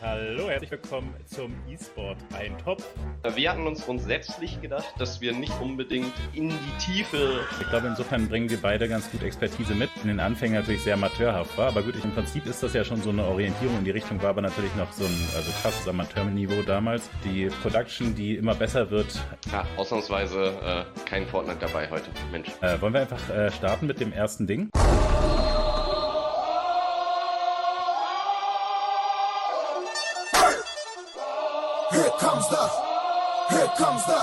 Hallo, herzlich willkommen zum E-Sport Eintopf. Wir hatten uns grundsätzlich gedacht, dass wir nicht unbedingt in die Tiefe. Ich glaube, insofern bringen wir beide ganz gut Expertise mit. In den Anfängen natürlich sehr amateurhaft war, aber gut, im Prinzip ist das ja schon so eine Orientierung in die Richtung, war aber natürlich noch so ein also krasses Amateurniveau damals. Die Production, die immer besser wird. Ja, ausnahmsweise äh, kein Fortnite dabei heute, Mensch. Äh, wollen wir einfach äh, starten mit dem ersten Ding? Comes the, here comes the,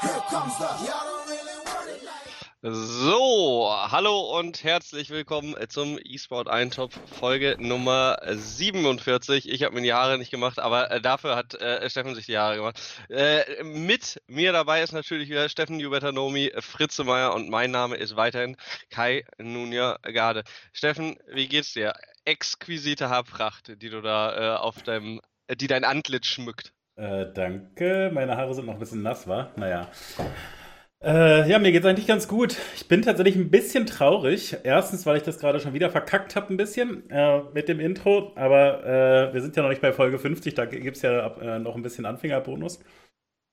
here comes the. Y'all don't really it like. So, hallo und herzlich willkommen zum eSport Eintopf Folge Nummer 47. Ich habe mir die Haare nicht gemacht, aber äh, dafür hat äh, Steffen sich die Haare gemacht. Äh, mit mir dabei ist natürlich wieder Steffen Jubetanomi, Fritze Meier und mein Name ist weiterhin Kai Nunja Garde. Steffen, wie geht's dir? Exquisite Haarpracht, die du da äh, auf deinem, äh, die dein Antlitz schmückt. Äh, danke. Meine Haare sind noch ein bisschen nass, war? Naja. Äh, ja, mir geht's eigentlich ganz gut. Ich bin tatsächlich ein bisschen traurig. Erstens, weil ich das gerade schon wieder verkackt habe, ein bisschen äh, mit dem Intro. Aber äh, wir sind ja noch nicht bei Folge 50, da gibt's ja äh, noch ein bisschen Anfängerbonus.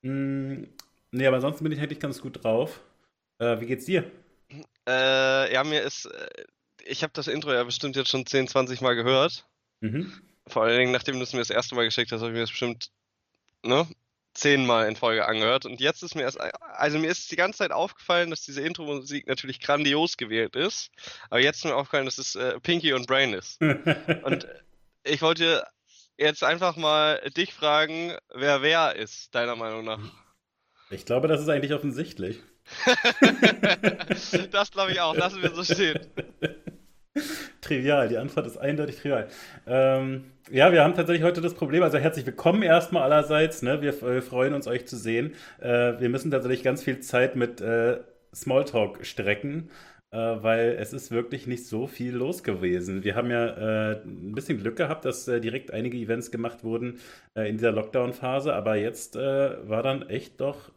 Mm, nee, aber ansonsten bin ich eigentlich ganz gut drauf. Äh, wie geht's dir? Äh, ja, mir ist, ich habe das Intro ja bestimmt jetzt schon 10, 20 Mal gehört. Mhm. Vor allen Dingen, nachdem du es mir das erste Mal geschickt hast, habe ich mir das bestimmt ne, zehnmal in Folge angehört. Und jetzt ist mir erst, also mir ist die ganze Zeit aufgefallen, dass diese Intro-Musik natürlich grandios gewählt ist. Aber jetzt ist mir aufgefallen, dass es äh, Pinky und Brain ist. Und äh, ich wollte jetzt einfach mal dich fragen, wer wer ist, deiner Meinung nach? Ich glaube, das ist eigentlich offensichtlich. das glaube ich auch, lassen wir so stehen. Trivial, die Antwort ist eindeutig trivial. Ähm, ja, wir haben tatsächlich heute das Problem, also herzlich willkommen erstmal allerseits, ne? wir, wir freuen uns, euch zu sehen. Äh, wir müssen tatsächlich ganz viel Zeit mit äh, Smalltalk strecken, äh, weil es ist wirklich nicht so viel los gewesen. Wir haben ja äh, ein bisschen Glück gehabt, dass äh, direkt einige Events gemacht wurden äh, in dieser Lockdown-Phase, aber jetzt war dann echt doch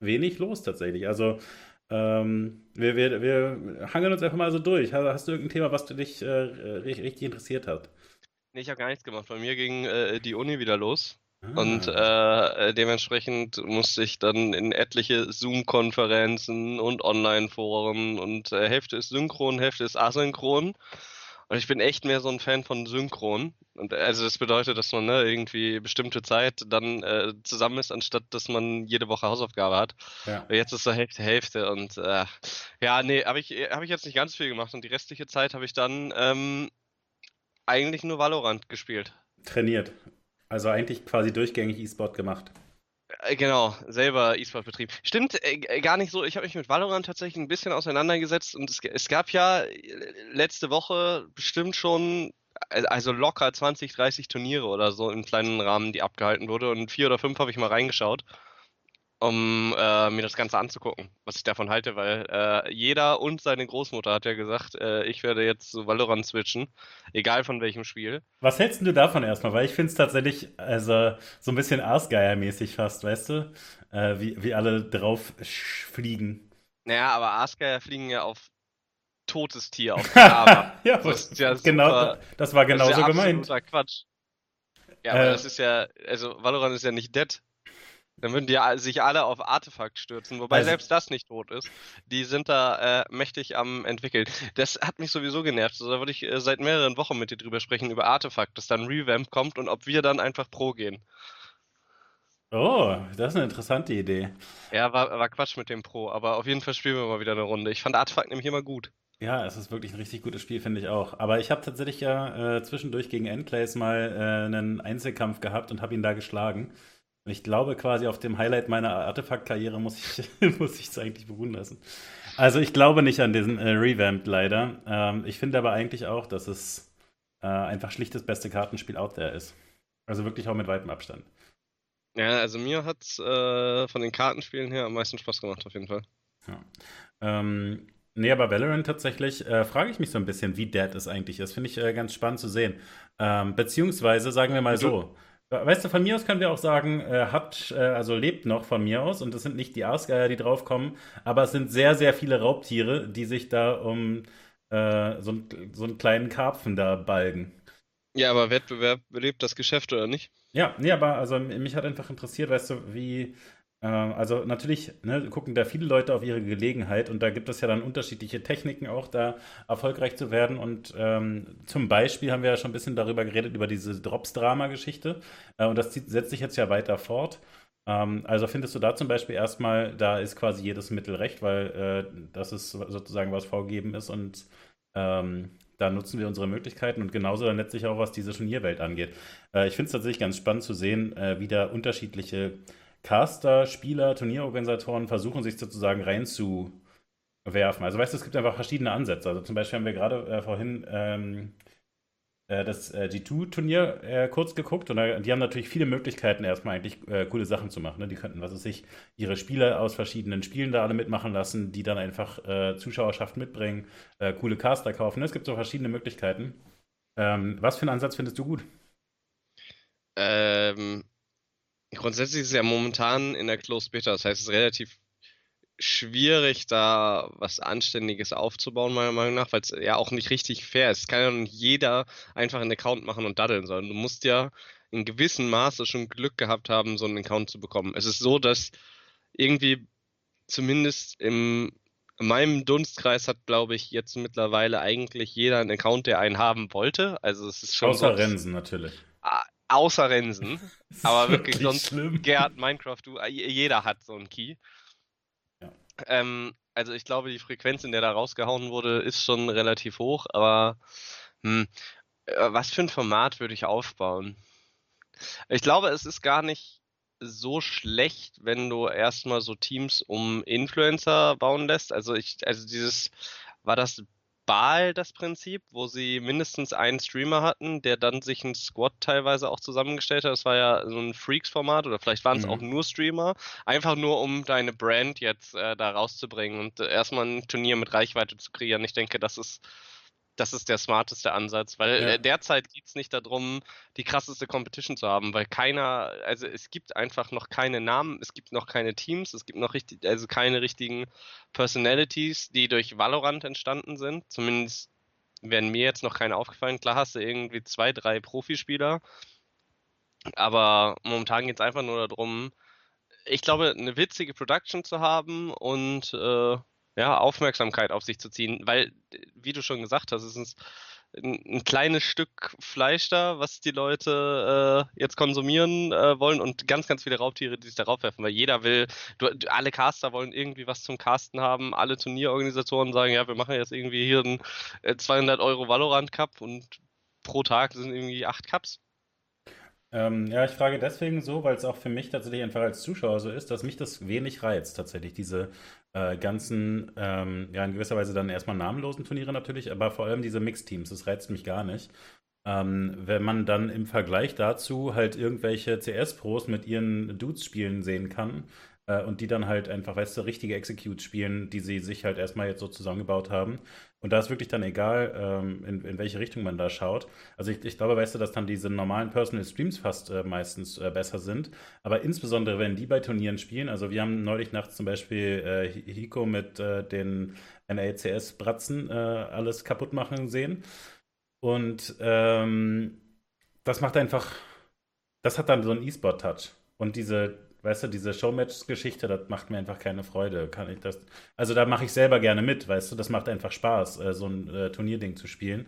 wenig los tatsächlich. Also ähm, wir, wir, wir hangeln uns einfach mal so durch. Hast, hast du irgendein Thema, was du dich äh, richtig, richtig interessiert hat? Nee, ich habe gar nichts gemacht. Bei mir ging äh, die Uni wieder los. Ah. Und äh, dementsprechend musste ich dann in etliche Zoom-Konferenzen und Online-Foren und äh, Hälfte ist synchron, Hälfte ist asynchron. Und ich bin echt mehr so ein Fan von Synchron. Und also das bedeutet, dass man ne, irgendwie bestimmte Zeit dann äh, zusammen ist, anstatt dass man jede Woche Hausaufgabe hat. Ja. Jetzt ist so Hälfte, Hälfte. Und äh, ja, nee, habe ich, hab ich jetzt nicht ganz viel gemacht. Und die restliche Zeit habe ich dann ähm, eigentlich nur Valorant gespielt. Trainiert. Also eigentlich quasi durchgängig E-Sport gemacht. Äh, Genau, selber E-Sport betrieben. Stimmt, äh, g- gar nicht so. Ich habe mich mit Valorant tatsächlich ein bisschen auseinandergesetzt und es, es gab ja äh, letzte Woche bestimmt schon, äh, also locker 20, 30 Turniere oder so im kleinen Rahmen, die abgehalten wurde und vier oder fünf habe ich mal reingeschaut, um äh, mir das Ganze anzugucken, was ich davon halte, weil äh, jeder und seine Großmutter hat ja gesagt, äh, ich werde jetzt zu Valorant switchen, egal von welchem Spiel. Was hältst du davon erstmal? Weil ich finde es tatsächlich also, so ein bisschen Arsgeier-mäßig fast, weißt du? Äh, wie, wie alle drauf fliegen. Naja, aber Asker fliegen ja auf totes Tier, auf Lava. ja, Das ist ja genau, super- das war Das genauso ist ja gemeint. Quatsch. Ja, aber Äh, das ist ja, also Valorant ist ja nicht dead. Dann würden die ja sich alle auf Artefakt stürzen, wobei Also- selbst das nicht tot ist. Die sind da äh, mächtig am entwickeln. Das hat mich sowieso genervt. Also, da würde ich äh, seit mehreren Wochen mit dir drüber sprechen, über Artefakt, dass dann Revamp kommt und ob wir dann einfach Pro gehen. Oh, das ist eine interessante Idee. Ja, war, war Quatsch mit dem Pro, aber auf jeden Fall spielen wir mal wieder eine Runde. Ich fand Artefakt nämlich immer gut. Ja, es ist wirklich ein richtig gutes Spiel, finde ich auch. Aber ich habe tatsächlich ja äh, zwischendurch gegen Enclays mal äh, einen Einzelkampf gehabt und habe ihn da geschlagen. Und ich glaube quasi auf dem Highlight meiner Artefakt-Karriere muss ich muss ich es eigentlich beruhen lassen. Also ich glaube nicht an diesen äh, Revamp leider. Ähm, ich finde aber eigentlich auch, dass es äh, einfach schlicht das beste Kartenspiel out there ist. Also wirklich auch mit weitem Abstand. Ja, also mir hat's äh, von den Kartenspielen her am meisten Spaß gemacht, auf jeden Fall. Ja. Ähm, nee, aber Valorant tatsächlich äh, frage ich mich so ein bisschen, wie dead es eigentlich ist. Finde ich äh, ganz spannend zu sehen. Ähm, beziehungsweise sagen wir mal Du- so. Weißt du, von mir aus können wir auch sagen, äh, hat, äh, also lebt noch von mir aus und es sind nicht die Aasgeier, die draufkommen, aber es sind sehr, sehr viele Raubtiere, die sich da um äh, so, einen- so einen kleinen Karpfen da balgen. Ja, aber Wettbewerb belebt das Geschäft oder nicht? Ja, nee, aber also mich hat einfach interessiert, weißt du, wie, also natürlich ne, gucken da viele Leute auf ihre Gelegenheit und da gibt es ja dann unterschiedliche Techniken auch, da erfolgreich zu werden. Und ähm, zum Beispiel haben wir ja schon ein bisschen darüber geredet, über diese Drops-Drama-Geschichte. Äh, und das zieht, setzt sich jetzt ja weiter fort. Ähm, also findest du da zum Beispiel erstmal, da ist quasi jedes Mittel recht, weil äh, das ist sozusagen was vorgegeben ist und ähm, da nutzen wir unsere Möglichkeiten und genauso dann letztlich auch, was diese Turnierwelt angeht. Äh, ich finde es tatsächlich ganz spannend zu sehen, äh, wie da unterschiedliche Caster, Spieler, Turnierorganisatoren versuchen, sich sozusagen reinzuwerfen. Also weißt du, es gibt einfach verschiedene Ansätze. Also zum Beispiel haben wir gerade äh, vorhin ähm, äh, das äh, G2-Turnier äh, kurz geguckt und da, die haben natürlich viele Möglichkeiten, erstmal eigentlich coole Sachen zu machen. Ne? Die könnten, was weiß ich, ihre Spieler aus verschiedenen Spielen da alle mitmachen lassen, die dann einfach Zuschauerschaft mitbringen, coole Caster kaufen. Ne? Es gibt so verschiedene Möglichkeiten. Ähm, was für einen Ansatz findest du gut? Ähm, grundsätzlich ist es ja momentan in der Closed Beta, das heißt, es ist relativ schwierig, da was Anständiges aufzubauen, meiner Meinung nach, weil es ja auch nicht richtig fair ist. Es kann ja nicht jeder einfach einen Account machen und daddeln, sondern du musst ja in gewissem Maße schon Glück gehabt haben, so einen Account zu bekommen. Es ist so, dass irgendwie zumindest im in meinem Dunstkreis hat, glaube ich, jetzt mittlerweile eigentlich jeder einen Account, der einen haben wollte. Also es ist schon. Außer so, Rensen natürlich. Außer Rensen. aber wirklich, wirklich sonst schlimm. Gerhard Minecraft, du, jeder hat so einen Key. Ähm, also ich glaube, die Frequenz, in der da rausgehauen wurde, ist schon relativ hoch, aber hm, äh, was für ein Format würde ich aufbauen? Ich glaube, es ist gar nicht so schlecht, wenn du erstmal so Teams um Influencer bauen lässt. Also ich, also dieses, war das Baal das Prinzip, wo sie mindestens einen Streamer hatten, der dann sich ein Squad teilweise auch zusammengestellt hat. Das war ja so ein Freaks-Format oder vielleicht waren es mhm. auch nur Streamer. Einfach nur, um deine Brand jetzt äh, da rauszubringen und äh, erstmal ein Turnier mit Reichweite zu kreieren. Ich denke, das ist das ist der smarteste Ansatz, weil ja. Äh, derzeit geht es nicht darum, die krasseste Competition zu haben, weil keiner, also es gibt einfach noch keine Namen, es gibt noch keine Teams, es gibt noch richtig, also keine richtigen Personalities, die durch Valorant entstanden sind. Zumindest werden mir jetzt noch keine aufgefallen. Klar hast du irgendwie zwei, drei Profispieler, aber momentan geht es einfach nur darum, ich glaube, eine witzige Production zu haben und äh, ja, Aufmerksamkeit auf sich zu ziehen, weil, wie du schon gesagt hast, es ist ein, ein kleines Stück Fleisch da, was die Leute äh, jetzt konsumieren äh, wollen und ganz, ganz viele Raubtiere, die sich darauf werfen, weil jeder will, du, alle Caster wollen irgendwie was zum Casten haben, alle Turnierorganisatoren sagen, ja, wir machen jetzt irgendwie hier einen 200 äh, Euro Valorant Cup und pro Tag sind irgendwie acht Cups. Ähm, ja, ich frage deswegen so, weil es auch für mich tatsächlich einfach als Zuschauer so ist, dass mich das wenig reizt, tatsächlich diese äh, ganzen, ähm, ja, in gewisser Weise dann erstmal namenlosen Turniere natürlich, aber vor allem diese Mixteams, das reizt mich gar nicht. Ähm, wenn man dann im Vergleich dazu halt irgendwelche CS-Pros mit ihren Dudes spielen sehen kann, äh, und die dann halt einfach, weißt du, richtige Execute spielen, die sie sich halt erstmal jetzt so zusammengebaut haben. Und da ist wirklich dann egal, ähm, in, in welche Richtung man da schaut. Also ich, ich glaube, weißt du, dass dann diese normalen Personal Streams fast äh, meistens äh, besser sind. Aber insbesondere, wenn die bei Turnieren spielen, also wir haben neulich nachts zum Beispiel äh, Hiko mit äh, den NACS-Bratzen äh, alles kaputt machen sehen. Und ähm, das macht einfach, das hat dann so einen E-Sport-Touch. Und diese, weißt du, diese Showmatch-Geschichte, das macht mir einfach keine Freude. Kann ich das, also da mache ich selber gerne mit, weißt du, das macht einfach Spaß, äh, so ein äh, Turnierding zu spielen.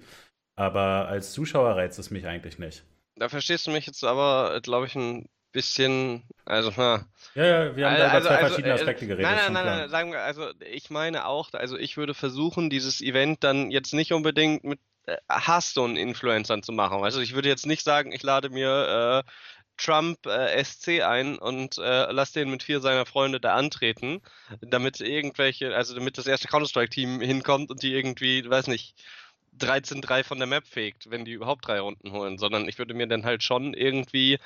Aber als Zuschauer reizt es mich eigentlich nicht. Da verstehst du mich jetzt aber, glaube ich, ein bisschen, also na. Ja, ja, wir haben also, da über zwei also, verschiedene äh, Aspekte geredet. Nein, nein, nein, nein, sagen wir, also ich meine auch, also ich würde versuchen, dieses Event dann jetzt nicht unbedingt mit Hearthstone-Influencern zu machen. Also ich würde jetzt nicht sagen, ich lade mir äh, Trump äh, SC ein und äh, lass den mit vier seiner Freunde da antreten, damit irgendwelche, also damit das erste Counter-Strike-Team hinkommt und die irgendwie, weiß nicht, 13-3 von der Map fegt, wenn die überhaupt drei Runden holen, sondern ich würde mir dann halt schon irgendwie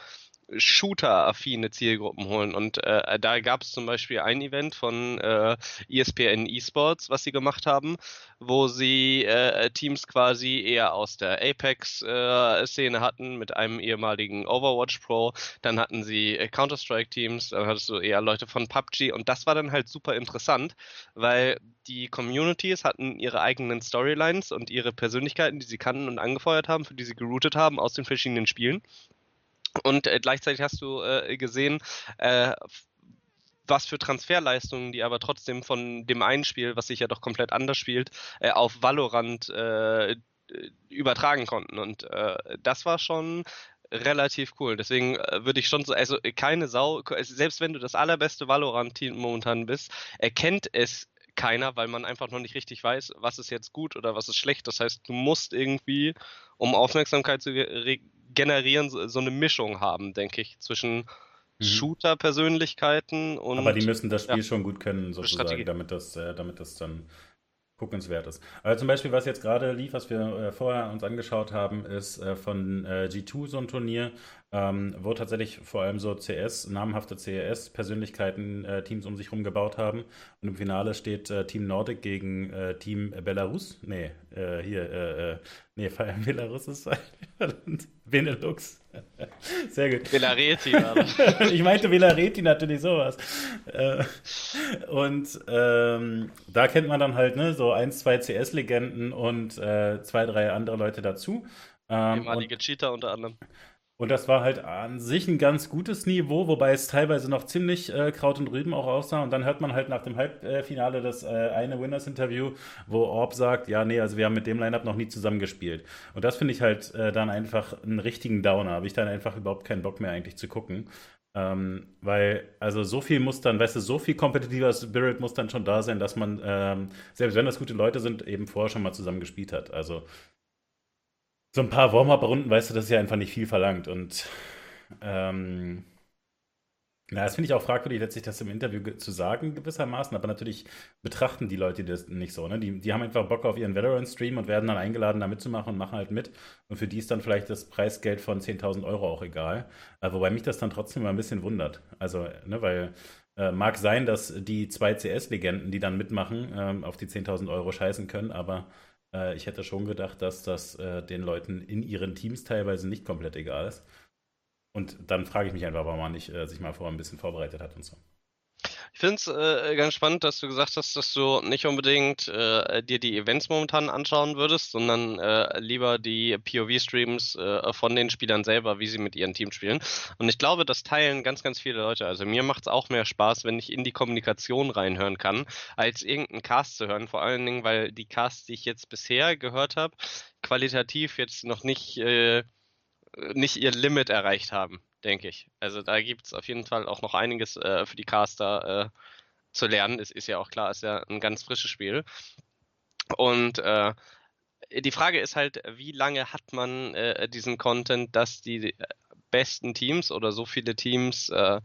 Shooter-affine Zielgruppen holen. Und äh, da gab es zum Beispiel ein Event von äh, ESPN Esports, was sie gemacht haben, wo sie äh, Teams quasi eher aus der Apex-Szene äh, hatten mit einem ehemaligen Overwatch Pro. Dann hatten sie äh, Counter-Strike-Teams, dann hattest du eher Leute von PUBG. Und das war dann halt super interessant, weil die Communities hatten ihre eigenen Storylines und ihre Persönlichkeiten, die sie kannten und angefeuert haben, für die sie geroutet haben aus den verschiedenen Spielen. Und äh, gleichzeitig hast du äh, gesehen, äh, was für Transferleistungen, die aber trotzdem von dem einen Spiel, was sich ja doch komplett anders spielt, äh, auf Valorant äh, übertragen konnten. Und äh, das war schon relativ cool. Deswegen würde ich schon so, also keine Sau, selbst wenn du das allerbeste Valorant-Team momentan bist, erkennt es keiner, weil man einfach noch nicht richtig weiß, was ist jetzt gut oder was ist schlecht. Das heißt, du musst irgendwie, um Aufmerksamkeit zu generieren, so eine Mischung haben, denke ich, zwischen mhm. Shooter-Persönlichkeiten und. Aber die müssen das Spiel ja, schon gut können, sozusagen, damit das, äh, damit das dann guckenswert ist. Also zum Beispiel, was jetzt gerade lief, was wir äh, vorher uns angeschaut haben, ist äh, von äh, G2 so ein Turnier, ähm, wo tatsächlich vor allem so CS, namhafte CS-Persönlichkeiten äh, Teams um sich herum gebaut haben. Und im Finale steht äh, Team Nordic gegen äh, Team Belarus. Nee, hier, nee, Belarus ist Benelux. Sehr gut. Velareti. ich meinte Velareti natürlich sowas. und ähm, da kennt man dann halt ne, so ein, zwei CS-Legenden und äh, zwei, drei andere Leute dazu. Ähm, Ehemalige Cheater unter anderem. Und das war halt an sich ein ganz gutes Niveau, wobei es teilweise noch ziemlich äh, Kraut und Rüben auch aussah. Und dann hört man halt nach dem Halbfinale das äh, eine Winners-Interview, wo Orb sagt, ja, nee, also wir haben mit dem Lineup noch nie zusammengespielt. Und das finde ich halt äh, dann einfach einen richtigen Downer. Habe ich dann einfach überhaupt keinen Bock mehr eigentlich zu gucken. Ähm, weil, also so viel muss dann, weißt du, so viel kompetitiver Spirit muss dann schon da sein, dass man, ähm, selbst wenn das gute Leute sind, eben vorher schon mal zusammen gespielt hat. Also so ein paar Warm-Up-Runden, weißt du, das ist ja einfach nicht viel verlangt. Und ähm, na, das finde ich auch fragwürdig, letztlich das im Interview zu sagen, gewissermaßen, aber natürlich betrachten die Leute das nicht so. Ne? Die, die haben einfach Bock auf ihren Veteran-Stream und werden dann eingeladen, da mitzumachen und machen halt mit. Und für die ist dann vielleicht das Preisgeld von 10.000 Euro auch egal. Äh, wobei mich das dann trotzdem mal ein bisschen wundert. Also, ne, weil äh, mag sein, dass die zwei CS-Legenden, die dann mitmachen, äh, auf die 10.000 Euro scheißen können, aber äh, ich hätte schon gedacht, dass das äh, den Leuten in ihren Teams teilweise nicht komplett egal ist. Und dann frage ich mich einfach, warum man nicht äh, sich mal vorher ein bisschen vorbereitet hat und so. Ich finde es äh, ganz spannend, dass du gesagt hast, dass du nicht unbedingt äh, dir die Events momentan anschauen würdest, sondern äh, lieber die POV-Streams äh, von den Spielern selber, wie sie mit ihren Teams spielen. Und ich glaube, das teilen ganz, ganz viele Leute. Also mir macht es auch mehr Spaß, wenn ich in die Kommunikation reinhören kann, als irgendeinen Cast zu hören. Vor allen Dingen, weil die Casts, die ich jetzt bisher gehört habe, qualitativ jetzt noch nicht, äh, nicht ihr Limit erreicht haben denke ich. Also da gibt es auf jeden Fall auch noch einiges äh, für die Caster äh, zu lernen. Es ist ja auch klar, es ist ja ein ganz frisches Spiel. Und äh, die Frage ist halt, wie lange hat man äh, diesen Content, dass die äh, besten Teams oder so viele Teams äh,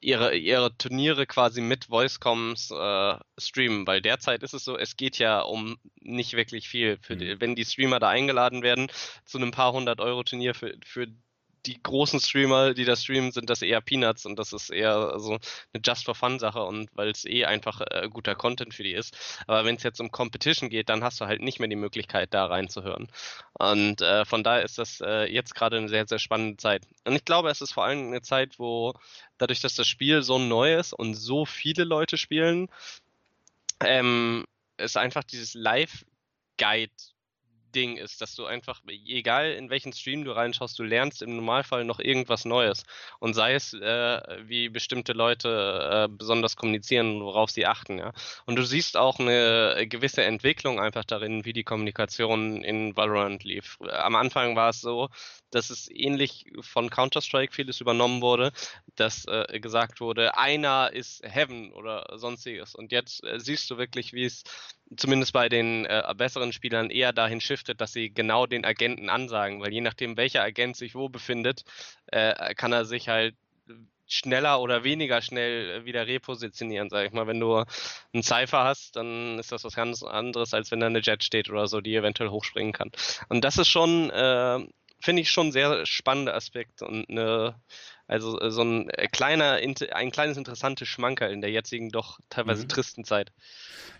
ihre, ihre Turniere quasi mit Voicecoms äh, streamen, weil derzeit ist es so, es geht ja um nicht wirklich viel. Die, mhm. wenn die Streamer da eingeladen werden zu einem paar hundert Euro Turnier für, für die großen Streamer, die da streamen, sind das eher Peanuts und das ist eher so eine Just for Fun Sache und weil es eh einfach äh, guter Content für die ist. Aber wenn es jetzt um Competition geht, dann hast du halt nicht mehr die Möglichkeit, da reinzuhören. Und äh, von daher ist das äh, jetzt gerade eine sehr, sehr spannende Zeit. Und ich glaube, es ist vor allem eine Zeit, wo dadurch, dass das Spiel so neu ist und so viele Leute spielen, ähm, ist einfach dieses Live-Guide Ding ist, dass du einfach, egal in welchen Stream du reinschaust, du lernst im Normalfall noch irgendwas Neues. Und sei es, äh, wie bestimmte Leute äh, besonders kommunizieren, worauf sie achten, ja. Und du siehst auch eine gewisse Entwicklung einfach darin, wie die Kommunikation in Valorant lief. Am Anfang war es so, dass es ähnlich von Counter-Strike vieles übernommen wurde, dass äh, gesagt wurde, einer ist Heaven oder sonstiges. Und jetzt äh, siehst du wirklich, wie es zumindest bei den äh, besseren Spielern eher dahin shiftet, dass sie genau den Agenten ansagen, weil je nachdem, welcher Agent sich wo befindet, äh, kann er sich halt schneller oder weniger schnell wieder repositionieren, sag ich mal. Wenn du einen Cypher hast, dann ist das was ganz anderes, als wenn da eine Jet steht oder so, die eventuell hochspringen kann. Und das ist schon äh, finde ich schon sehr spannender Aspekt und eine, also äh, so ein äh, kleiner, ein kleines interessantes Schmankerl in der jetzigen doch teilweise mhm. tristen Zeit.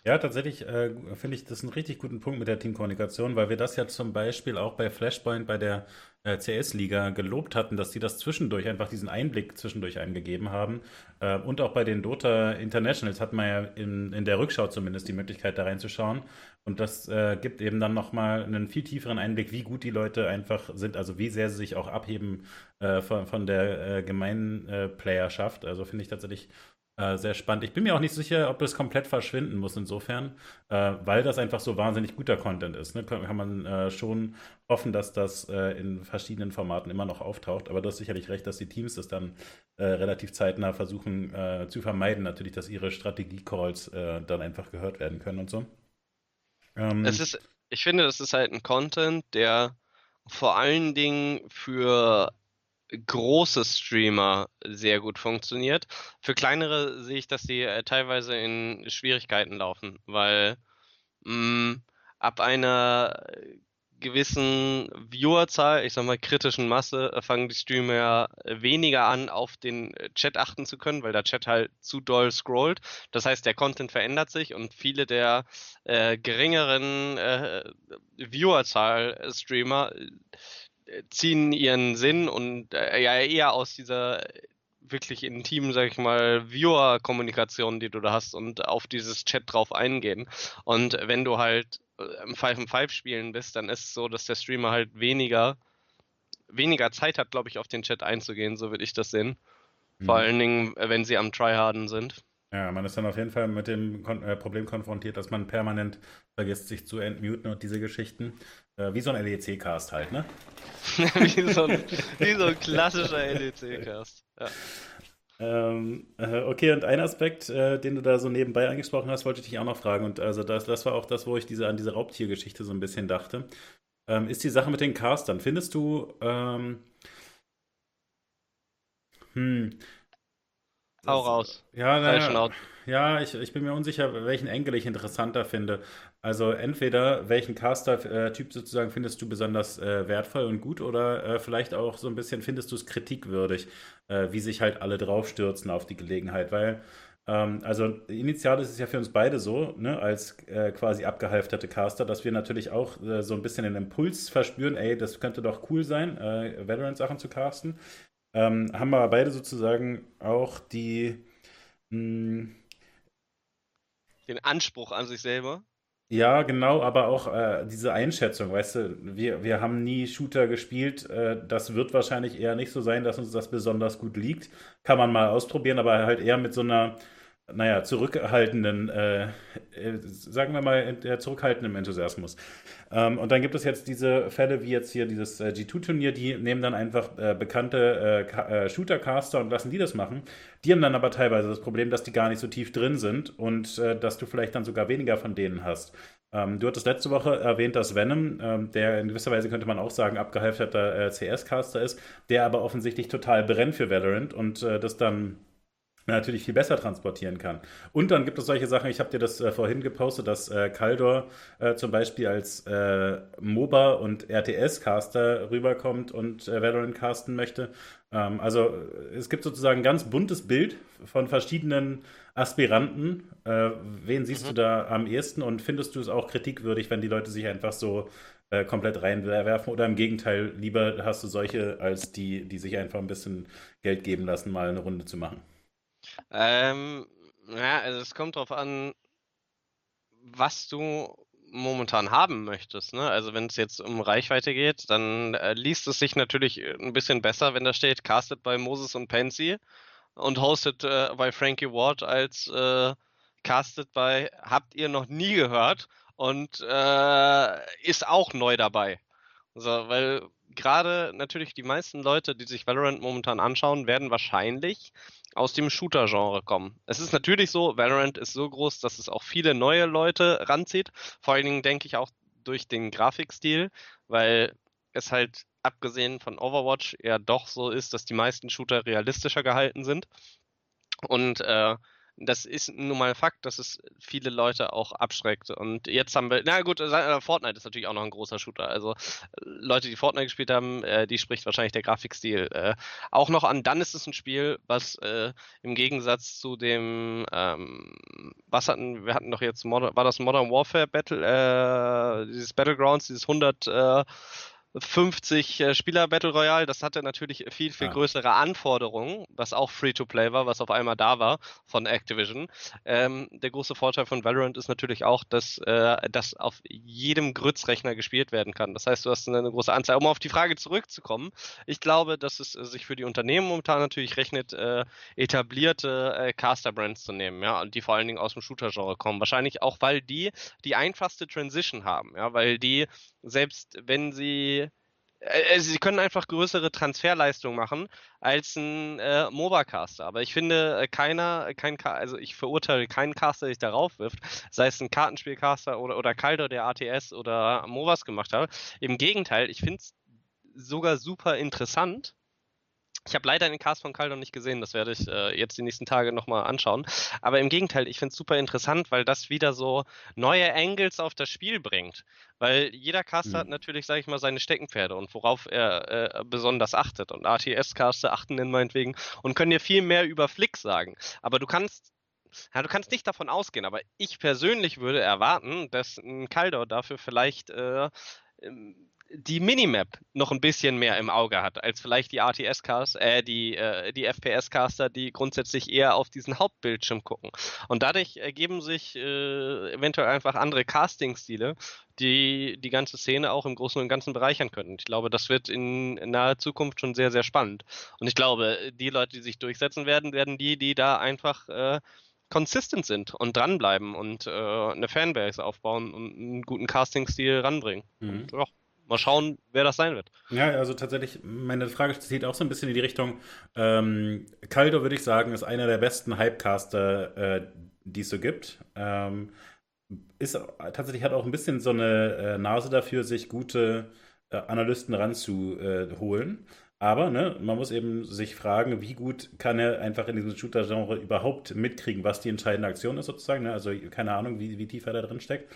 Ja, tatsächlich äh, finde ich das einen richtig guten Punkt mit der Teamkommunikation, weil wir das ja zum Beispiel auch bei Flashpoint bei der äh, CS-Liga gelobt hatten, dass die das zwischendurch einfach diesen Einblick zwischendurch eingegeben haben. Äh, und auch bei den Dota Internationals hat man ja in, in der Rückschau zumindest die Möglichkeit, da reinzuschauen. Und das äh, gibt eben dann nochmal einen viel tieferen Einblick, wie gut die Leute einfach sind, also wie sehr sie sich auch abheben äh, von, von der äh, gemeinen äh, Playerschaft. Also finde ich tatsächlich äh, sehr spannend. Ich bin mir auch nicht sicher, ob das komplett verschwinden muss insofern, äh, weil das einfach so wahnsinnig guter Content ist. Ne? Kann, kann man äh, schon hoffen, dass das äh, in verschiedenen Formaten immer noch auftaucht. Aber du hast sicherlich recht, dass die Teams das dann äh, relativ zeitnah versuchen äh, zu vermeiden, natürlich, dass ihre Strategie-Calls dann einfach gehört werden können und so. Ähm, es ist, ich finde, das ist halt ein Content, der vor allen Dingen für große Streamer sehr gut funktioniert. Für kleinere sehe ich, dass die äh, teilweise in Schwierigkeiten laufen, weil mh, mm, ab einer gewissen Viewerzahl, ich sag mal kritischen Masse, äh, fangen die Streamer ja weniger an, auf den äh, Chat achten zu können, weil der Chat halt zu doll scrollt. Das heißt, der Content verändert sich und viele der äh, geringeren äh, Viewerzahl-Streamer ziehen ihren Sinn und äh, ja eher aus dieser wirklich intimen, sag ich mal, Viewer-Kommunikation, die du da hast und auf dieses Chat drauf eingehen. Und wenn du halt äh, im 5 on 5 spielen bist, dann ist es so, dass der Streamer halt weniger, weniger Zeit hat, glaube ich, auf den Chat einzugehen, so würde ich das sehen. Mhm. Vor allen Dingen, äh, wenn sie am Tryharden sind. Ja, man ist dann auf jeden Fall mit dem Kon äh, Problem konfrontiert, dass man permanent vergisst, sich zu entmuten und diese Geschichten. Äh, wie so ein LEC-Cast halt, ne? wie, so ein, wie, so ein, klassischer LEC-Cast. Ja. Ähm, äh, okay, und ein Aspekt, äh, den du da so nebenbei angesprochen hast, wollte ich dich auch noch fragen. Und also das, das war auch das, wo ich diese, an diese Raubtiergeschichte so ein bisschen dachte. Ähm, ist die Sache mit den Castern. Findest du, ähm, hm, Hau raus. Ja, naja, ja ich, ich bin mir unsicher, welchen Enkel ich interessanter finde. Also entweder welchen Caster-Typ sozusagen findest du besonders äh, wertvoll und gut oder äh, vielleicht auch so ein bisschen findest du es kritikwürdig, äh, wie sich halt alle draufstürzen auf die Gelegenheit. Weil, ähm, also initial ist es ja für uns beide so, ne, als äh, quasi abgehalfterte Caster, dass wir natürlich auch äh, so ein bisschen den Impuls verspüren, ey, das könnte doch cool sein, äh, Valorant-Sachen zu casten. Ähm, haben wir beide sozusagen auch die mh, hm, den Anspruch an sich selber. Ja, genau, aber auch äh, diese Einschätzung, weißt du, wir, wir haben nie Shooter gespielt. Äh, das wird wahrscheinlich eher nicht so sein, dass uns das besonders gut liegt. Kann man mal ausprobieren, aber halt eher mit so einer, naja, zurückhaltenden, äh, äh sagen wir mal, der zurückhaltenden Enthusiasmus. Ähm, und dann gibt es jetzt diese Fälle wie jetzt hier dieses äh, G2-Turnier, die nehmen dann einfach äh, bekannte äh, äh, Shooter-Caster und lassen die das machen. Die haben dann aber teilweise das Problem, dass die gar nicht so tief drin sind und äh, dass du vielleicht dann sogar weniger von denen hast. Ähm, du hattest letzte Woche erwähnt, dass Venom, ähm, der in gewisser Weise könnte man auch sagen, abgehalfterter CS-Caster ist, der aber offensichtlich total brennt für Valorant und das dann natürlich viel besser transportieren kann. Und dann gibt es solche Sachen, ich habe dir das äh, vorhin gepostet, dass äh, Kaldor äh, zum Beispiel als äh, MOBA und RTS-Caster rüberkommt und äh, Valorant casten möchte. Ähm, also äh, es gibt sozusagen ein ganz buntes Bild von verschiedenen Aspiranten. Wen siehst mhm. du da am ehesten und findest du es auch kritikwürdig, wenn die Leute sich einfach so komplett reinwerfen oder im Gegenteil, lieber hast du solche als die, die sich einfach ein bisschen Geld geben lassen, mal eine Runde zu machen? Ähm, ja, also es kommt drauf an, was du momentan haben möchtest. Ne? Also wenn es jetzt um Reichweite geht, dann äh, liest es sich natürlich äh, ein bisschen besser, wenn da steht, casted bei Moses und Pansy und hosted äh, bei Frankie Ward als äh, casted bei habt ihr noch nie gehört und äh, ist auch neu dabei. Also, weil gerade natürlich die meisten Leute, die sich Valorant momentan anschauen, werden wahrscheinlich aus dem Shooter-Genre kommen. Es ist natürlich so, Valorant ist so groß, dass es auch viele neue Leute ranzieht. Vor allen Dingen denke ich auch durch den Grafikstil, weil es halt abgesehen von Overwatch eher doch so ist, dass die meisten Shooter realistischer gehalten sind. Und äh, das ist nun mal Fakt, dass es viele Leute auch abschreckt. Und jetzt haben wir, na gut, äh, Fortnite ist natürlich auch noch ein großer Shooter. Also Leute, die Fortnite gespielt haben, äh, die spricht wahrscheinlich der Grafikstil äh, auch noch an. Dann ist es ein Spiel, was äh, im Gegensatz zu dem, ähm, was hatten, wir hatten doch jetzt, Modern, war das Modern Warfare Battle, äh, dieses Battlegrounds, dieses 100, 50 äh, Spieler Battle Royale, das hatte natürlich viel, viel ah. größere Anforderungen, was auch Free-to-Play war, was auf einmal da war von Activision. Ähm, der große Vorteil von Valorant ist natürlich auch, dass äh, das auf jedem Grützrechner gespielt werden kann. Das heißt, du hast eine große Anzahl. Um auf die Frage zurückzukommen, ich glaube, dass es sich für die Unternehmen momentan natürlich rechnet, äh, etablierte äh, Caster-Brands zu nehmen, ja, und die vor allen Dingen aus dem Shooter-Genre kommen. Wahrscheinlich auch, weil die die einfachste Transition haben, ja, weil die selbst wenn sie äh, sie können einfach größere Transferleistungen machen als ein äh, MOBA-Caster. Aber ich finde, äh, keiner, kein, also ich verurteile keinen Caster, der sich darauf wirft, sei es ein Kartenspielcaster oder, oder Calder, der ATS oder MOBAs gemacht hat. Im Gegenteil, ich finde es sogar super interessant, ich habe leider den Cast von Kaldon nicht gesehen, das werde ich äh, jetzt die nächsten Tage nochmal anschauen. Aber im Gegenteil, ich finde es super interessant, weil das wieder so neue Angles auf das Spiel bringt. Weil jeder Caster mhm. hat natürlich, sage ich mal, seine Steckenpferde und worauf er äh, besonders achtet. Und ATS-Caster achten in meinetwegen und können dir viel mehr über Flick sagen. Aber du kannst ja, du kannst nicht davon ausgehen, aber ich persönlich würde erwarten, dass ein Kaldor dafür vielleicht äh, die Minimap noch ein bisschen mehr im Auge hat, als vielleicht die RTS-Caster, äh, die, äh, die FPS-Caster, die grundsätzlich eher auf diesen Hauptbildschirm gucken. Und dadurch ergeben sich äh, eventuell einfach andere Casting-Stile, die die ganze Szene auch im Großen und Ganzen bereichern können. Ich glaube, das wird in naher Zukunft schon sehr, sehr spannend. Und ich glaube, die Leute, die sich durchsetzen werden, werden die, die da einfach äh, consistent sind und dranbleiben und äh, eine Fanbase aufbauen und einen guten Casting-Stil ranbringen. Mhm. Und, ja mal schauen, wer das sein wird. Ja, also tatsächlich, meine Frage zieht auch so ein bisschen in die Richtung, ähm, Caldo, würde ich sagen, ist einer der besten Hypecaster, äh, die es so gibt. Ähm, ist tatsächlich hat auch ein bisschen so eine äh, Nase dafür, sich gute äh, Analysten ranzuholen. Aber ne, man muss eben sich fragen, wie gut kann er einfach in diesem Shooter-Genre überhaupt mitkriegen, was die entscheidende Aktion ist sozusagen. Ne? Also keine Ahnung, wie, wie tief er da drin steckt.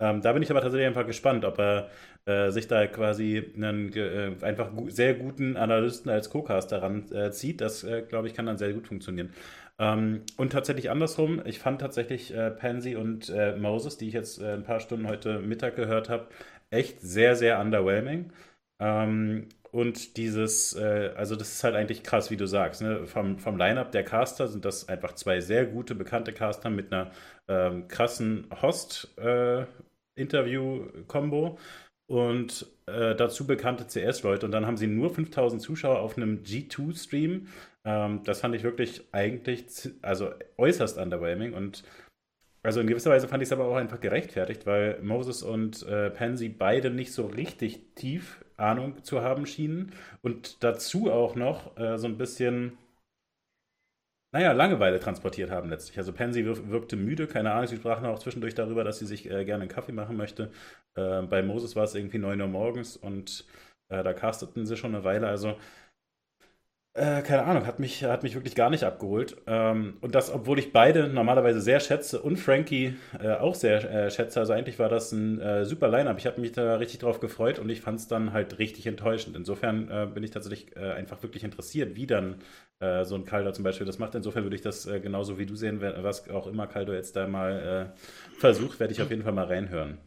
Ähm, da bin ich aber tatsächlich einfach gespannt, ob er äh, sich da quasi einen äh, einfach gu sehr guten Analysten als Co-Caster ranzieht. Äh, das, äh, glaube ich, kann dann sehr gut funktionieren. Ähm, und tatsächlich andersrum, ich fand tatsächlich äh, Pansy und äh, Moses, die ich jetzt ein paar Stunden heute Mittag gehört habe, echt sehr, sehr underwhelming. Ähm, und dieses, also das ist halt eigentlich krass, wie du sagst. Ne? Vom, vom Line-Up der Caster sind das einfach zwei sehr gute, bekannte Caster mit einer ähm, krassen Host- äh, Interview-Kombo und äh, dazu bekannte CS-Leute. Und dann haben sie nur 5000 Zuschauer auf einem G2-Stream. Ähm, das fand ich wirklich eigentlich, also äußerst underwhelming. Und also in gewisser Weise fand ich es aber auch einfach gerechtfertigt, weil Moses und äh, Pansy beide nicht so richtig tief Ahnung zu haben schienen. Und dazu auch noch äh, so ein bisschen naja, Langeweile transportiert haben letztlich. Also Pansy wirkte müde, keine Ahnung, sie sprachen auch zwischendurch darüber, dass sie sich äh, gerne einen Kaffee machen möchte. Äh, bei Moses war es irgendwie 9 Uhr morgens und äh, da casteten sie schon eine Weile. Also äh, keine Ahnung, hat mich, hat mich wirklich gar nicht abgeholt. Ähm, und das, obwohl ich beide normalerweise sehr schätze und Frankie äh, auch sehr äh, schätze. Also eigentlich war das ein äh, super Line-Up. Ich habe mich da richtig drauf gefreut und ich fand es dann halt richtig enttäuschend. Insofern äh, bin ich tatsächlich äh, einfach wirklich interessiert, wie dann so ein Caldo zum Beispiel das macht. Insofern würde ich das genauso wie du sehen, was auch immer Caldo jetzt da mal versucht, werde ich auf jeden Fall mal reinhören.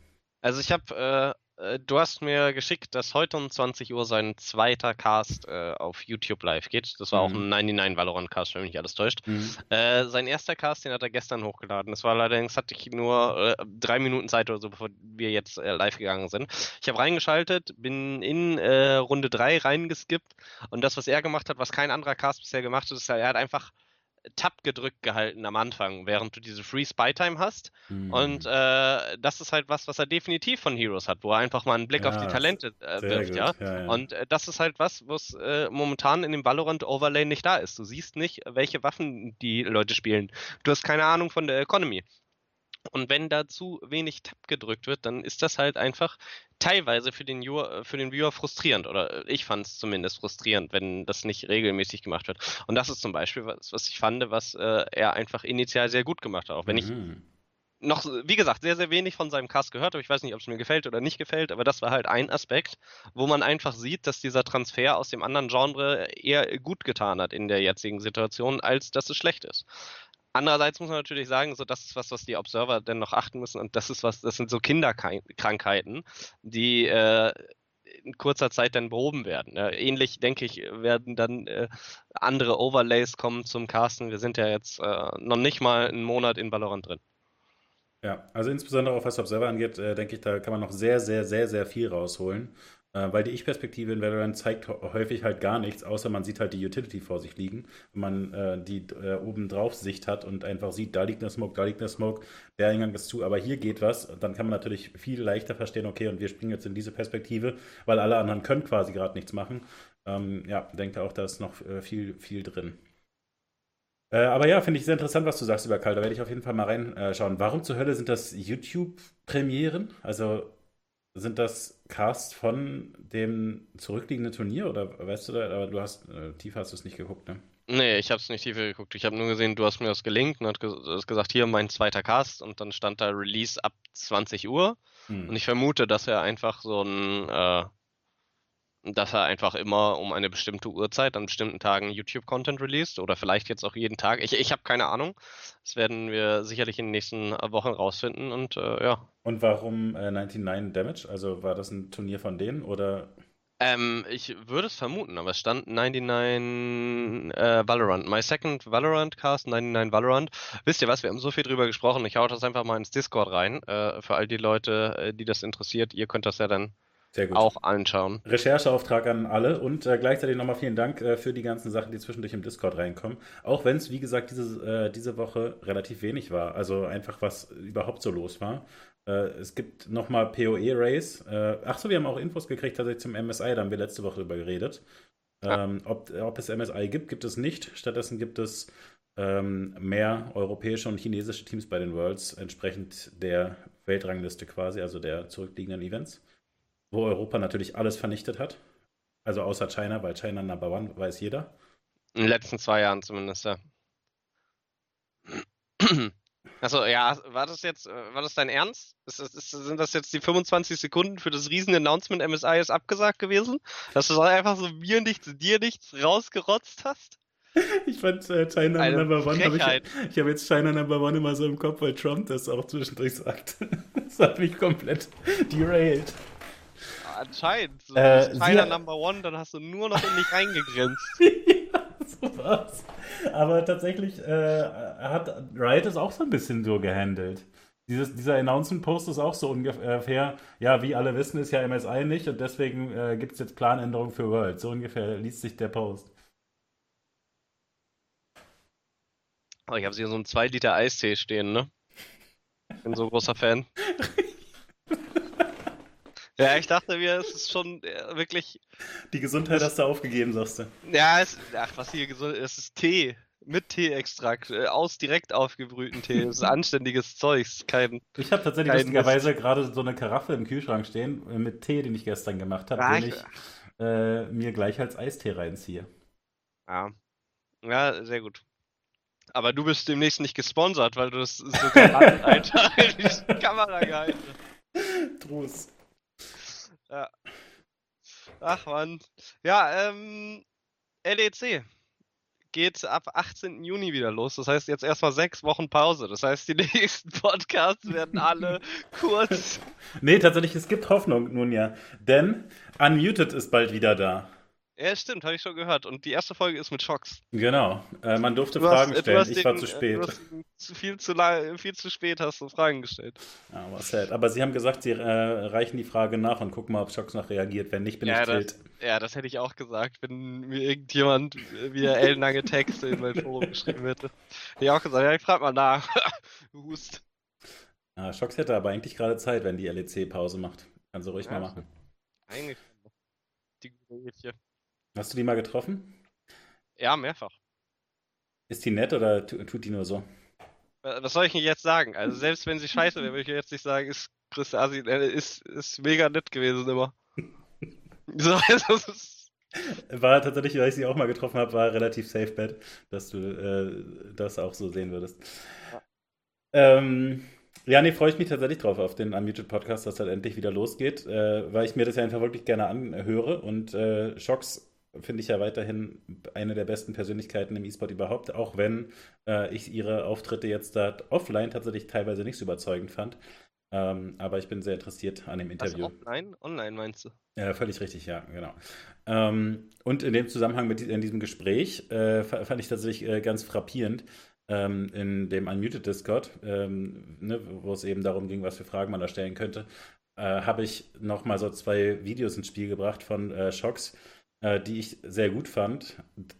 Also ich habe äh, du hast mir geschickt, dass heute um 20 Uhr sein zweiter Cast äh, auf YouTube live geht. Das war mhm. auch ein 99 Valorant Cast, wenn mich nicht alles täuscht. Mhm. Äh, sein erster Cast, den hat er gestern hochgeladen. Das war allerdings, hatte ich nur äh, drei Minuten Zeit oder so, bevor wir jetzt äh, live gegangen sind. Ich habe reingeschaltet, bin in Runde 3 reingeskippt und das, was er gemacht hat, was kein anderer Cast bisher gemacht hat, ist, er hat einfach Tab gedrückt gehalten am Anfang, während du diese Free Spy Time hast. Mhm. Und äh, das ist halt was, was er definitiv von Heroes hat, wo er einfach mal einen Blick ja, auf die Talente äh, wirft, ja? Ja? Und äh, das ist halt was, was äh, momentan in dem Valorant Overlay nicht da ist. Du siehst nicht, welche Waffen die Leute spielen. Du hast keine Ahnung von der Economy. Und wenn da zu wenig Tab gedrückt wird, dann ist das halt einfach teilweise für den, Viewer, für den Viewer frustrierend. Oder ich fand es zumindest frustrierend, wenn das nicht regelmäßig gemacht wird. Und das ist zum Beispiel was, was ich fand, was äh, er einfach initial sehr gut gemacht hat. Auch wenn mhm. ich noch, wie gesagt, sehr, sehr wenig von seinem Cast gehört habe. Ich weiß nicht, ob es mir gefällt oder nicht gefällt, aber das war halt ein Aspekt, wo man einfach sieht, dass dieser Transfer aus dem anderen Genre eher gut getan hat in der jetzigen Situation, als dass es schlecht ist. Andererseits muss man natürlich sagen, so das ist was, was die Observer denn noch achten müssen und das ist was, das sind so Kinderkrankheiten, die äh, in kurzer Zeit dann behoben werden. Ähnlich, denke ich, werden dann äh, andere Overlays kommen zum Casten. Wir sind ja jetzt äh, noch nicht mal einen Monat in Valorant drin. Ja, also insbesondere auch was Observer angeht, äh, denke ich, da kann man noch sehr, sehr, sehr, sehr viel rausholen. Äh, weil die Ich-Perspektive in Valorant zeigt häufig halt gar nichts, außer man sieht halt die Utility vor sich liegen. Wenn man äh, die äh, oben drauf Sicht hat und einfach sieht, da liegt eine Smoke, da liegt eine Smoke, der Eingang ist zu, aber hier geht was, dann kann man natürlich viel leichter verstehen, okay, und wir springen jetzt in diese Perspektive, weil alle anderen können quasi gerade nichts machen. Ähm, ja, denke auch, da ist noch äh, viel, viel drin. Äh, aber ja, finde ich sehr interessant, was du sagst über Kalt. Da werde ich auf jeden Fall mal reinschauen. Warum zur Hölle sind das YouTube-Premieren? Also sind das Casts von dem zurückliegenden Turnier oder weißt du da, aber du hast, äh, tiefer hast du es nicht geguckt, ne? Nee, ich habe es nicht tiefer geguckt. Ich habe nur gesehen, du hast mir das gelinkt und hast gesagt, hier mein zweiter Cast und dann stand da Release ab 20 Uhr. Hm. Und ich vermute, dass er einfach so ein äh, dass er einfach immer um eine bestimmte Uhrzeit an bestimmten Tagen YouTube-Content released oder vielleicht jetzt auch jeden Tag. Ich, ich habe keine Ahnung. Das werden wir sicherlich in den nächsten Wochen rausfinden und äh, ja. Und warum äh, 99 Damage? Also war das ein Turnier von denen oder? Ähm, ich würde es vermuten, aber es stand 99 äh, Valorant. My second Valorant Cast, 99 Valorant. Wisst ihr was, wir haben so viel drüber gesprochen. Ich hau das einfach mal ins Discord rein. Äh, für all die Leute, äh, die das interessiert. Ihr könnt das ja dann auch anschauen. Rechercheauftrag an alle und äh, gleichzeitig nochmal vielen Dank äh, für die ganzen Sachen, die zwischendurch im Discord reinkommen. Auch wenn es, wie gesagt, diese, äh, diese Woche relativ wenig war. Also einfach, was überhaupt so los war. Äh, es gibt nochmal PoE-Race. Äh, Achso, wir haben auch Infos gekriegt tatsächlich zum MSI, da haben wir letzte Woche drüber geredet. Ähm, ob, ob es MSI gibt, gibt es nicht. Stattdessen gibt es ähm, mehr europäische und chinesische Teams bei den Worlds, entsprechend der Weltrangliste quasi, also der zurückliegenden Events wo Europa natürlich alles vernichtet hat. Also außer China, weil China Number One weiß jeder. In den letzten zwei Jahren zumindest, ja. Achso, ja, war das jetzt, äh, war das dein Ernst? Ist, ist, sind das jetzt die 25 Sekunden für das Riesen-Announcement MSI ist abgesagt gewesen? Dass du einfach so mir nichts, dir nichts rausgerotzt hast? Ich fand äh, China Eine Number One, hab ich, ich habe jetzt China Number One immer so im Kopf, weil Trump das auch zwischendurch sagt. Das hat mich komplett derailed anscheinend. So äh, China Number One, dann hast du nur noch in dich reingegrenzt. ja, so was. Aber tatsächlich äh, hat Riot es auch so ein bisschen so gehandelt. Dieses, dieser Announcement-Post ist auch so ungefähr, ja, wie alle wissen, ist ja MSI nicht und deswegen äh, gibt es jetzt Planänderungen für World. So ungefähr liest sich der Post. Oh, ich habe hier so einen 2 Liter Eistee stehen, ne? Bin so großer Fan. Ja, ich dachte mir, es ist schon äh, wirklich. Die Gesundheit hast du aufgegeben, sagst du. Ja, es, ach, was hier gesund ist, ist Tee. Mit Teeextrakt, äh, aus direkt aufgebrühten Tee. Das ist anständiges Zeugs. Kein, ich habe tatsächlich lustigerweise gerade so eine Karaffe im Kühlschrank stehen äh, mit Tee, den ich gestern gemacht habe, den ich äh, mir gleich als Eistee reinziehe. Ja. Ja, sehr gut. Aber du bist demnächst nicht gesponsert, weil du das sogar Alter, in die Kamera gehalten hast. Trost. Ja. Ach man. Ja, ähm, LEC geht ab 18. Juni wieder los. Das heißt jetzt erstmal sechs Wochen Pause. Das heißt, die nächsten Podcasts werden alle kurz. Nee, tatsächlich, es gibt Hoffnung nun ja. Denn Unmuted ist bald wieder da. Ja, stimmt, habe ich schon gehört. Und die erste Folge ist mit Schocks. Genau. Äh, man durfte du Fragen hast, stellen. ich war zu spät. Zu viel, zu lang, viel zu spät hast du Fragen gestellt. Ja, war sad. Aber sie haben gesagt, sie äh, reichen die Frage nach und gucken mal, ob Schocks noch reagiert. Wenn nicht, bin ja, ich tilt. Ja, das hätte ich auch gesagt, wenn mir irgendjemand wieder ellenlange Texte in mein Forum geschrieben hätte. Hätte ich auch gesagt, ja, ich frage mal nach. Hust. Ja, Schocks hätte aber eigentlich gerade Zeit, wenn die LEC Pause macht. Kann sie ruhig ja, mal machen. Eigentlich. Die gute Mädchen. Hast du die mal getroffen? Ja, mehrfach. Ist die nett oder tut die nur so? Was soll ich denn jetzt sagen? Also selbst wenn sie scheiße wäre, würde ich jetzt nicht sagen, ist Chris Asi, äh, ist, ist mega nett gewesen immer. so, also, ist, War tatsächlich, weil ich sie auch mal getroffen habe, war relativ safe bet, dass du äh, das auch so sehen würdest. Ja. Ähm, ja, nee, freue ich mich tatsächlich drauf auf den Unmuted Podcast, dass das endlich wieder losgeht, äh, weil ich mir das ja einfach wirklich gerne anhöre und äh, Shocks finde ich ja weiterhin eine der besten Persönlichkeiten im E-Sport überhaupt, auch wenn äh, ich ihre Auftritte jetzt da offline tatsächlich teilweise nicht so überzeugend fand. Ähm, aber ich bin sehr interessiert an dem was, Interview. offline? Online meinst du? Ja, völlig richtig, ja, genau. Ähm, und in dem Zusammenhang mit in diesem Gespräch äh, fa- fand ich tatsächlich äh, ganz frappierend ähm, in dem Unmuted Discord, ähm, ne, wo es eben darum ging, was für Fragen man da stellen könnte, äh, habe ich nochmal so zwei Videos ins Spiel gebracht von äh, Shocks, die ich sehr gut fand.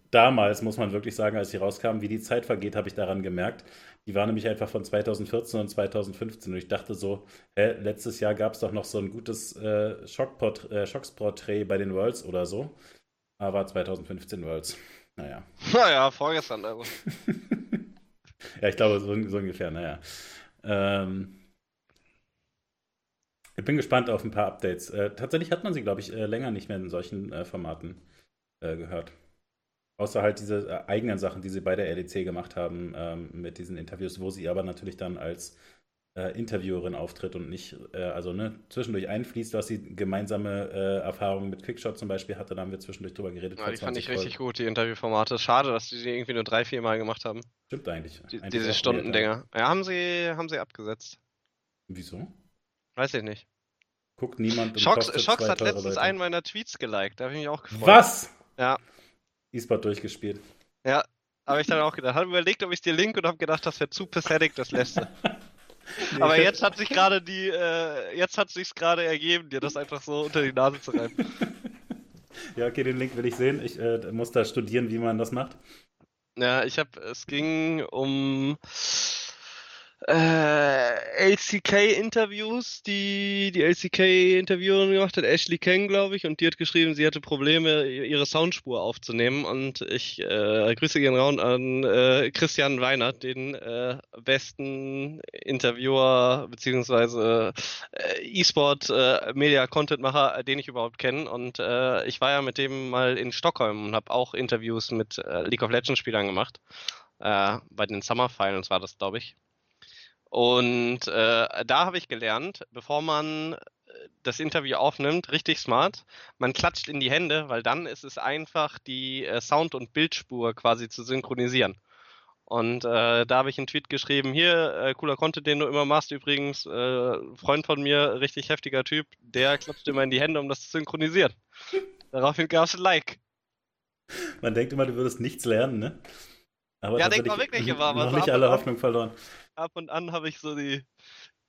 Damals muss man wirklich sagen, als sie rauskamen, wie die Zeit vergeht, habe ich daran gemerkt. Die war nämlich einfach von 2014 und 2015 und ich dachte so, hä, letztes Jahr gab es doch noch so ein gutes äh, Schockport äh, Schocksporträt bei den Worlds oder so. Aber 2015 Worlds. Naja. Naja, vorgestern also. ja, ich glaube, so, so ungefähr, naja. Ähm, ich bin gespannt auf ein paar Updates. Äh, tatsächlich hat man sie, glaube ich, äh, länger nicht mehr in solchen äh, Formaten äh, gehört. Außer halt diese äh, eigenen Sachen, die sie bei der LEC gemacht haben, ähm, mit diesen Interviews, wo sie aber natürlich dann als äh, Interviewerin auftritt und nicht, also ne, zwischendurch einfließt, was sie gemeinsame Erfahrungen mit Quickshot zum Beispiel hatte. Da haben wir zwischendurch drüber geredet. Ja, die fand 20 ich richtig gut, die Interviewformate. Schade, dass die die irgendwie nur drei, vier Mal gemacht haben. Stimmt eigentlich. Die, diese Stundendinger. Ja, haben sie, haben sie abgesetzt. Wieso? Weiß ich nicht. Guckt niemand Schocks, Schocks hat letztens Leute. einen meiner Tweets geliked, da habe ich mich auch gefreut. Was? Ja, E-Sport durchgespielt. ja. Habe ich dann auch gedacht. Habe überlegt, ob ich dir link und habe gedacht, das wäre zu pathetic, das letzte. Nee, Aber jetzt hat sich gerade die, äh, jetzt hat sich's gerade ergeben, dir das einfach so unter die Nase zu reiben. Ja, okay, den Link will ich sehen. Ich äh, muss da studieren, wie man das macht. Ja, ich habe, es ging um äh, LCK-Interviews, die die LCK-Interviewerin gemacht hat, Ashley Kang, glaube ich, und die hat geschrieben, sie hatte Probleme, ihre Soundspur aufzunehmen. Und ich äh, grüße gehen raus an äh, Christian Weinert, den äh, besten Interviewer beziehungsweise äh, E-Sport äh, Media Contentmacher, äh, den ich überhaupt kenne. Und äh, ich war ja mit dem mal in Stockholm und habe auch Interviews mit äh, League of Legends Spielern gemacht. Äh, bei den Summer Finals war das, glaube ich. Und äh, da habe ich gelernt, bevor man äh, das Interview aufnimmt, richtig smart, man klatscht in die Hände, weil dann ist es einfach, die äh, Sound- und Bildspur quasi zu synchronisieren. Und äh, da habe ich einen Tweet geschrieben, hier, äh, cooler Content, den du immer machst übrigens, äh, Freund von mir, richtig heftiger Typ, der klatscht immer in die Hände, um das zu synchronisieren. Daraufhin gab es ein Like. Man denkt immer, du würdest nichts lernen, ne? Aber Ja, denkt man tatsächlich wirklich immer, Noch nicht alle Hoffnung verloren. Ab und an habe ich so die,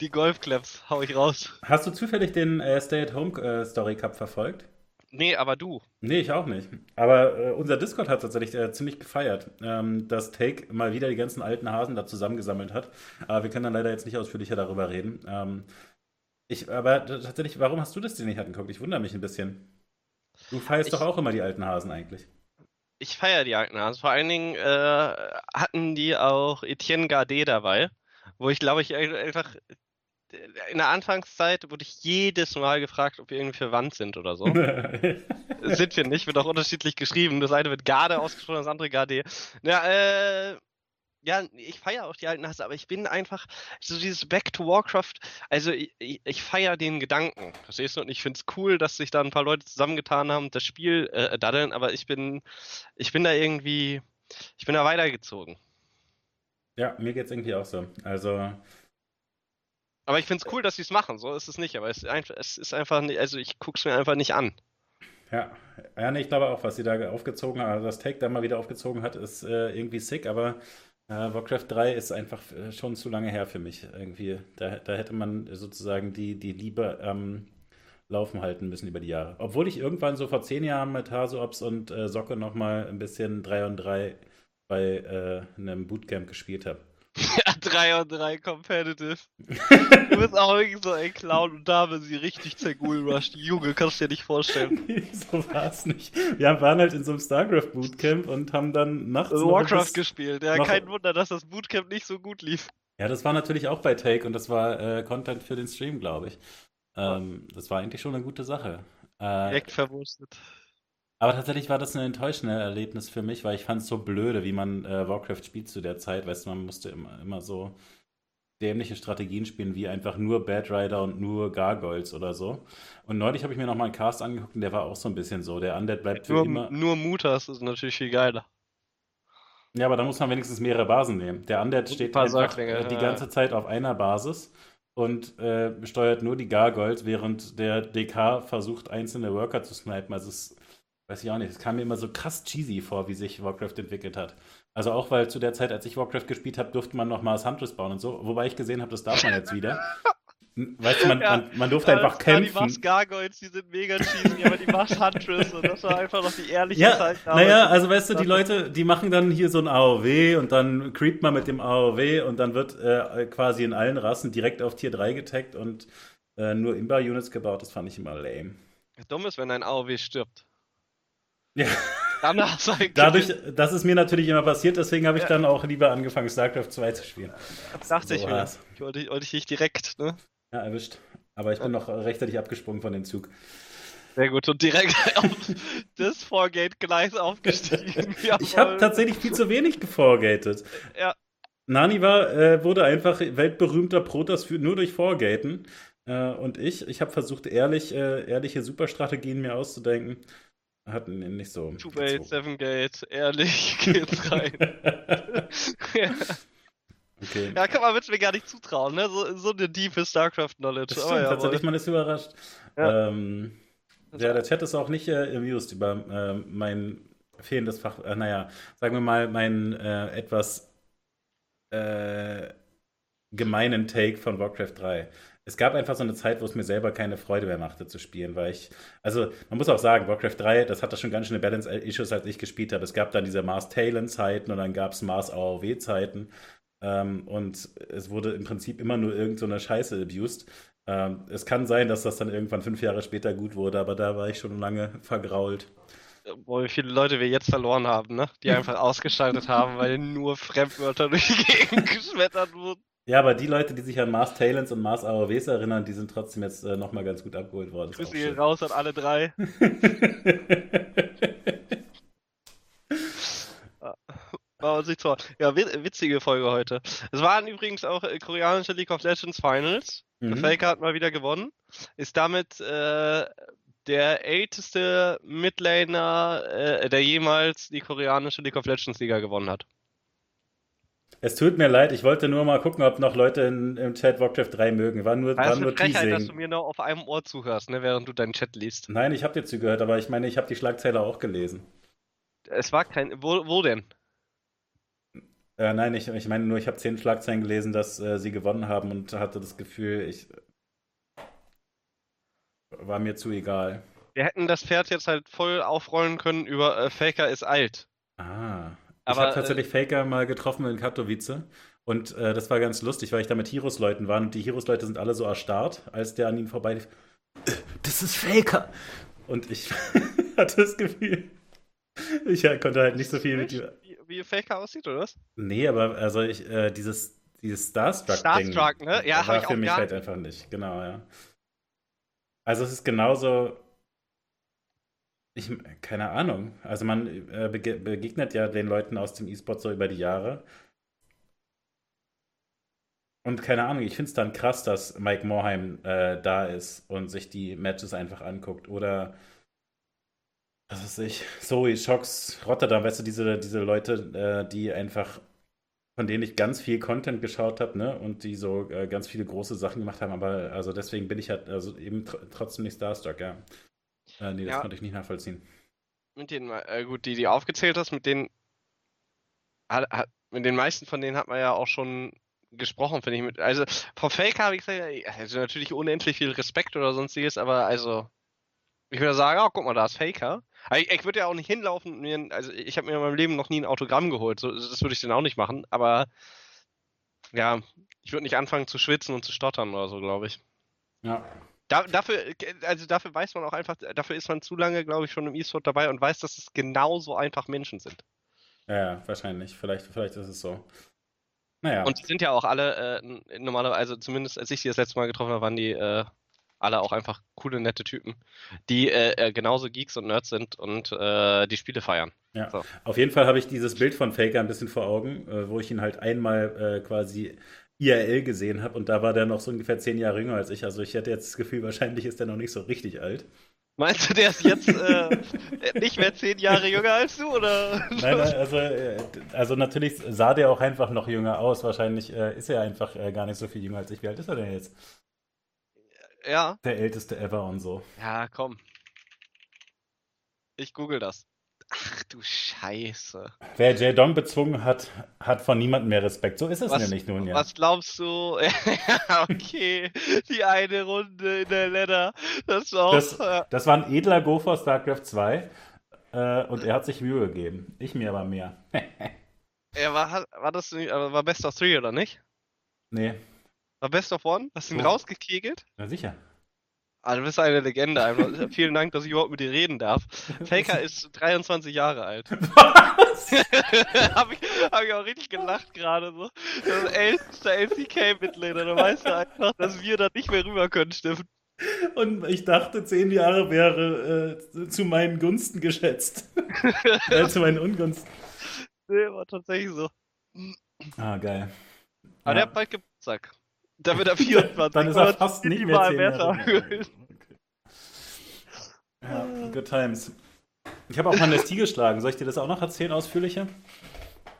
die Golfclaps, hau ich raus. Hast du zufällig den äh, Stay-at-Home äh, Story Cup verfolgt? Nee, aber du. Nee, ich auch nicht. Aber äh, unser Discord hat tatsächlich äh, ziemlich gefeiert, ähm, dass Take mal wieder die ganzen alten Hasen da zusammengesammelt hat. Aber wir können dann leider jetzt nicht ausführlicher darüber reden. Ähm, ich, aber tatsächlich, warum hast du das denn nicht angeguckt? Ich wundere mich ein bisschen. Du feierst Ich- doch auch immer die alten Hasen eigentlich. Ich feiere die Hasen. Vor allen Dingen äh, hatten die auch Etienne Gardet dabei, wo ich glaube ich ein- einfach in der Anfangszeit wurde ich jedes Mal gefragt, ob wir irgendwie verwandt sind oder so. sind wir nicht, wird auch unterschiedlich geschrieben. Das eine wird Garde ausgesprochen, das andere Gardet. Ja, äh, ja, ich feiere auch die alten Hasen, aber ich bin einfach so dieses Back to Warcraft. Also ich, ich, feiere den Gedanken, verstehst du? Und ich finde es cool, dass sich da ein paar Leute zusammengetan haben, das Spiel äh, daddeln, aber ich bin, ich bin da irgendwie, ich bin da weitergezogen. ja, mir geht's irgendwie auch so. Also, Aber ich finde es cool, dass sie es machen, so ist es nicht, aber es ist einfach, es ist einfach nicht, also ich guck's mir einfach nicht an. Ja, ja nee, ich glaube auch, was sie da aufgezogen haben, also das Take da mal wieder aufgezogen hat, ist äh, irgendwie sick, aber äh, Warcraft 3 ist einfach äh, schon zu lange her für mich irgendwie. Da, da hätte man sozusagen die, die Liebe am Laufen halten müssen über die Jahre. Obwohl ich irgendwann so vor zehn Jahren mit Haseops und äh, Socke nochmal ein bisschen 3 und 3 bei äh, einem Bootcamp gespielt habe. Ja, 3 und 3 Competitive. Du bist auch wirklich so ein Clown und da haben sie richtig zergulrusht. Junge, kannst du dir nicht vorstellen. Nee, so war es nicht. Wir waren halt in so einem StarCraft Bootcamp und haben dann nachts noch Warcraft bis- gespielt. Ja, kein Wunder, dass das Bootcamp nicht so gut lief. Ja, das war natürlich auch bei Take und das war äh, Content für den Stream, glaube ich. Ähm, das war eigentlich schon eine gute Sache. Äh, Direkt verwurstet. Aber tatsächlich war das ein enttäuschendes Erlebnis für mich, weil ich fand es so blöde, wie man äh, Warcraft spielt zu der Zeit. Weißt du, man musste immer, immer so dämliche Strategien spielen, wie einfach nur Bad Rider und nur Gargoyles oder so. Und neulich habe ich mir nochmal einen Cast angeguckt und der war auch so ein bisschen so. Der Undead bleibt für Nur, immer. nur Mutas ist natürlich viel geiler. Ja, aber da muss man wenigstens mehrere Basen nehmen. Der Undead ein steht einfach Säuglinge, die ja. ganze Zeit auf einer Basis und äh, steuert nur die Gargoyles, während der DK versucht, einzelne Worker zu snipen. Also es weiß ich auch nicht, es kam mir immer so krass cheesy vor, wie sich Warcraft entwickelt hat. Also auch, weil zu der Zeit, als ich Warcraft gespielt habe, durfte man noch Mars Huntress bauen und so, wobei ich gesehen habe, das darf man jetzt wieder. Weißt du, man, Ja, man, man durfte einfach Ja, die Mars kämpfen. Gargoyles, die sind mega cheesy, aber die Mars Huntress und das war einfach noch die ehrliche Ja, Zeit. naja, also weißt du, die Leute, die machen dann hier so ein AOW und dann creept man mit dem AOW und dann wird äh, quasi in allen Rassen direkt auf Tier 3 getaggt und äh, nur Imba-Units gebaut. Das fand ich immer lame. Dumm ist, wenn ein AOW stirbt. Ja, Dann hast du ein dadurch, das ist mir natürlich immer passiert, deswegen habe ich Ja. dann auch lieber angefangen, StarCraft 2 zu spielen. Das dachte ich mir. Ich wollte, wollte ich nicht direkt, ne? Ja, erwischt. Aber ich bin noch rechtzeitig abgesprungen von dem Zug. Sehr gut. Und direkt auf das Vorgate-Gleis aufgestiegen. Ich habe tatsächlich viel zu wenig gevorgated. Ja. Nani war, äh, wurde einfach weltberühmter Protoss für, nur durch Vorgaten. Äh, und ich, ich habe versucht, ehrlich, äh, ehrliche Superstrategien mir auszudenken. Hat nicht so. Gezogen. Seven-Gate, ehrlich, geht's rein. ja. okay. ja, kann man wird's mir gar nicht zutrauen, ne? So, so eine tiefe StarCraft-Knowledge. Das stimmt, jawohl. tatsächlich, man ist überrascht. Ja. Ähm, ja, der Chat ist auch nicht äh, amused über äh, mein fehlendes Fach. Äh, naja, sagen wir mal, meinen äh, etwas äh, gemeinen Take von Warcraft 3. Es gab einfach so eine Zeit, wo es mir selber keine Freude mehr machte zu spielen, weil ich, also man muss auch sagen, Warcraft 3, das hatte schon ganz schöne Balance-Issues, als ich gespielt habe. Es gab dann diese Mars Talon-Zeiten und dann gab es Mars AOW-Zeiten ähm, und es wurde im Prinzip immer nur irgend so Scheiße abused. Ähm, es kann sein, dass das dann irgendwann fünf Jahre später gut wurde, aber da war ich schon lange vergrault. Boah, wie viele Leute wir jetzt verloren haben, ne? Die einfach ausgeschaltet haben, weil nur Fremdwörter durch die Gegend geschmettert wurden. Ja, aber die Leute, die sich an Mars Talents und Mars AOWs erinnern, die sind trotzdem jetzt äh, nochmal ganz gut abgeholt worden. Grüße schön. raus an alle drei. War uns nicht vor. Ja, wi- witzige Folge heute. Es waren übrigens auch äh, koreanische League of Legends Finals. Mhm. Faker hat mal wieder gewonnen. Ist damit äh, der älteste Midlaner, äh, der jemals die koreanische League of Legends Liga gewonnen hat. Es tut mir leid, ich wollte nur mal gucken, ob noch Leute in, im Chat Warcraft 3 mögen. War nur, war ist nur Frechheit, dass du mir nur auf einem Ohr zuhörst, ne, während du deinen Chat liest. Nein, ich habe dir zugehört, aber ich meine, ich habe die Schlagzeile auch gelesen. Es war kein. Wo, wo denn? Äh, nein, ich, ich meine nur, ich habe zehn Schlagzeilen gelesen, dass äh, sie gewonnen haben und hatte das Gefühl, ich war mir zu egal. Wir hätten das Pferd jetzt halt voll aufrollen können über äh, Faker ist alt. Ah. Ich Aber, habe tatsächlich Faker mal getroffen in Katowice und äh, das war ganz lustig, weil ich da mit Heroes-Leuten war und die Heroes-Leute sind alle so erstarrt, als der an ihm vorbeilief. "Äh, Das ist Faker! Und ich hatte das Gefühl, ich äh, konnte halt nicht so viel mit ihm. Wie, wie Faker aussieht, oder was? Nee, aber also ich, äh, dieses, dieses Starstruck-Ding Starstruck, ne? Ja, war ich für mich halt einfach nicht. Genau, ja. Also es ist genauso. Ich, keine Ahnung. Also man äh, bege begegnet ja den Leuten aus dem E-Sport so über die Jahre. Und keine Ahnung, ich finde es dann krass, dass Mike Morheim äh, da ist und sich die Matches einfach anguckt. Oder was weiß ich, Zoe, Shocks, Rotterdam, weißt du, diese, diese Leute, äh, die einfach, von denen ich ganz viel Content geschaut habe, ne, und die so äh, ganz viele große Sachen gemacht haben, aber also deswegen bin ich halt also eben tr trotzdem nicht Starstruck, ja. Äh, nee, das Ja. konnte ich nicht nachvollziehen. Mit denen, äh, gut, die, die aufgezählt hast, mit denen, hat, hat, mit den meisten von denen hat man ja auch schon gesprochen, finde ich. Mit, also, vom Faker habe ich gesagt, also natürlich unendlich viel Respekt oder sonstiges, aber also, ich würde sagen, oh, guck mal, da ist Faker. Ich, ich würde ja auch nicht hinlaufen, und mir, also ich habe mir in meinem Leben noch nie ein Autogramm geholt, so, das würde ich dann auch nicht machen, aber ja, ich würde nicht anfangen zu schwitzen und zu stottern oder so, glaube ich. Ja. Da, dafür, also dafür weiß man auch einfach, dafür ist man zu lange, glaube ich, schon im E-Sport dabei und weiß, dass es genauso einfach Menschen sind. Ja, ja, wahrscheinlich. Vielleicht, vielleicht ist es so. Naja. Und die sind ja auch alle äh, normalerweise, also zumindest als ich sie das letzte Mal getroffen habe, waren die äh, alle auch einfach coole, nette Typen, die äh, äh, genauso Geeks und Nerds sind und äh, die Spiele feiern. Ja. So. Auf jeden Fall habe ich dieses Bild von Faker ein bisschen vor Augen, äh, wo ich ihn halt einmal äh, quasi IRL gesehen habe und da war der noch so ungefähr zehn Jahre jünger als ich. Also ich hätte jetzt das Gefühl, wahrscheinlich ist der noch nicht so richtig alt. Meinst du, der ist jetzt äh, nicht mehr zehn Jahre jünger als du, oder? Nein, nein, also, äh, also natürlich sah der auch einfach noch jünger aus. Wahrscheinlich äh, ist er einfach äh, gar nicht so viel jünger als ich. Wie alt ist er denn jetzt? Ja. Der älteste ever und so. Ja, komm. Ich google das. Ach du Scheiße. Wer J. Dong bezwungen hat, hat von niemandem mehr Respekt. So ist es Was, nämlich nun, ja. was glaubst du? Ja, okay. Die eine Runde in der Ladder. Das war auch. Das, äh, das war ein edler Go for StarCraft 2 äh, und er hat sich Mühe gegeben. Ich mir aber mehr. er war, war das war Best of Three, oder nicht? nee, War Best of One? Hast du ihn Oh. rausgekegelt? na sicher. Ah, du bist eine Legende. Vielen Dank, dass ich überhaupt mit dir reden darf. Faker ist 23 Jahre alt. Was? hab, ich, hab ich auch richtig gelacht gerade so. Das ist ältester LCK-Mitglieder. Da weißt du einfach, dass wir da nicht mehr rüber können, Steffen. Und ich dachte, zehn Jahre wäre äh, zu meinen Gunsten geschätzt. äh, zu meinen Ungunsten. Nee, war tatsächlich so. Ah, geil. Aber Ja. der hat bald Geburtstag. Da wird er 24. Dann ist er fast nicht mehr Mal zehn Jahre besser. jünger. Okay. Ja, good times. Ich habe auch mal Nestie geschlagen. Soll ich dir das auch noch erzählen, ausführlicher?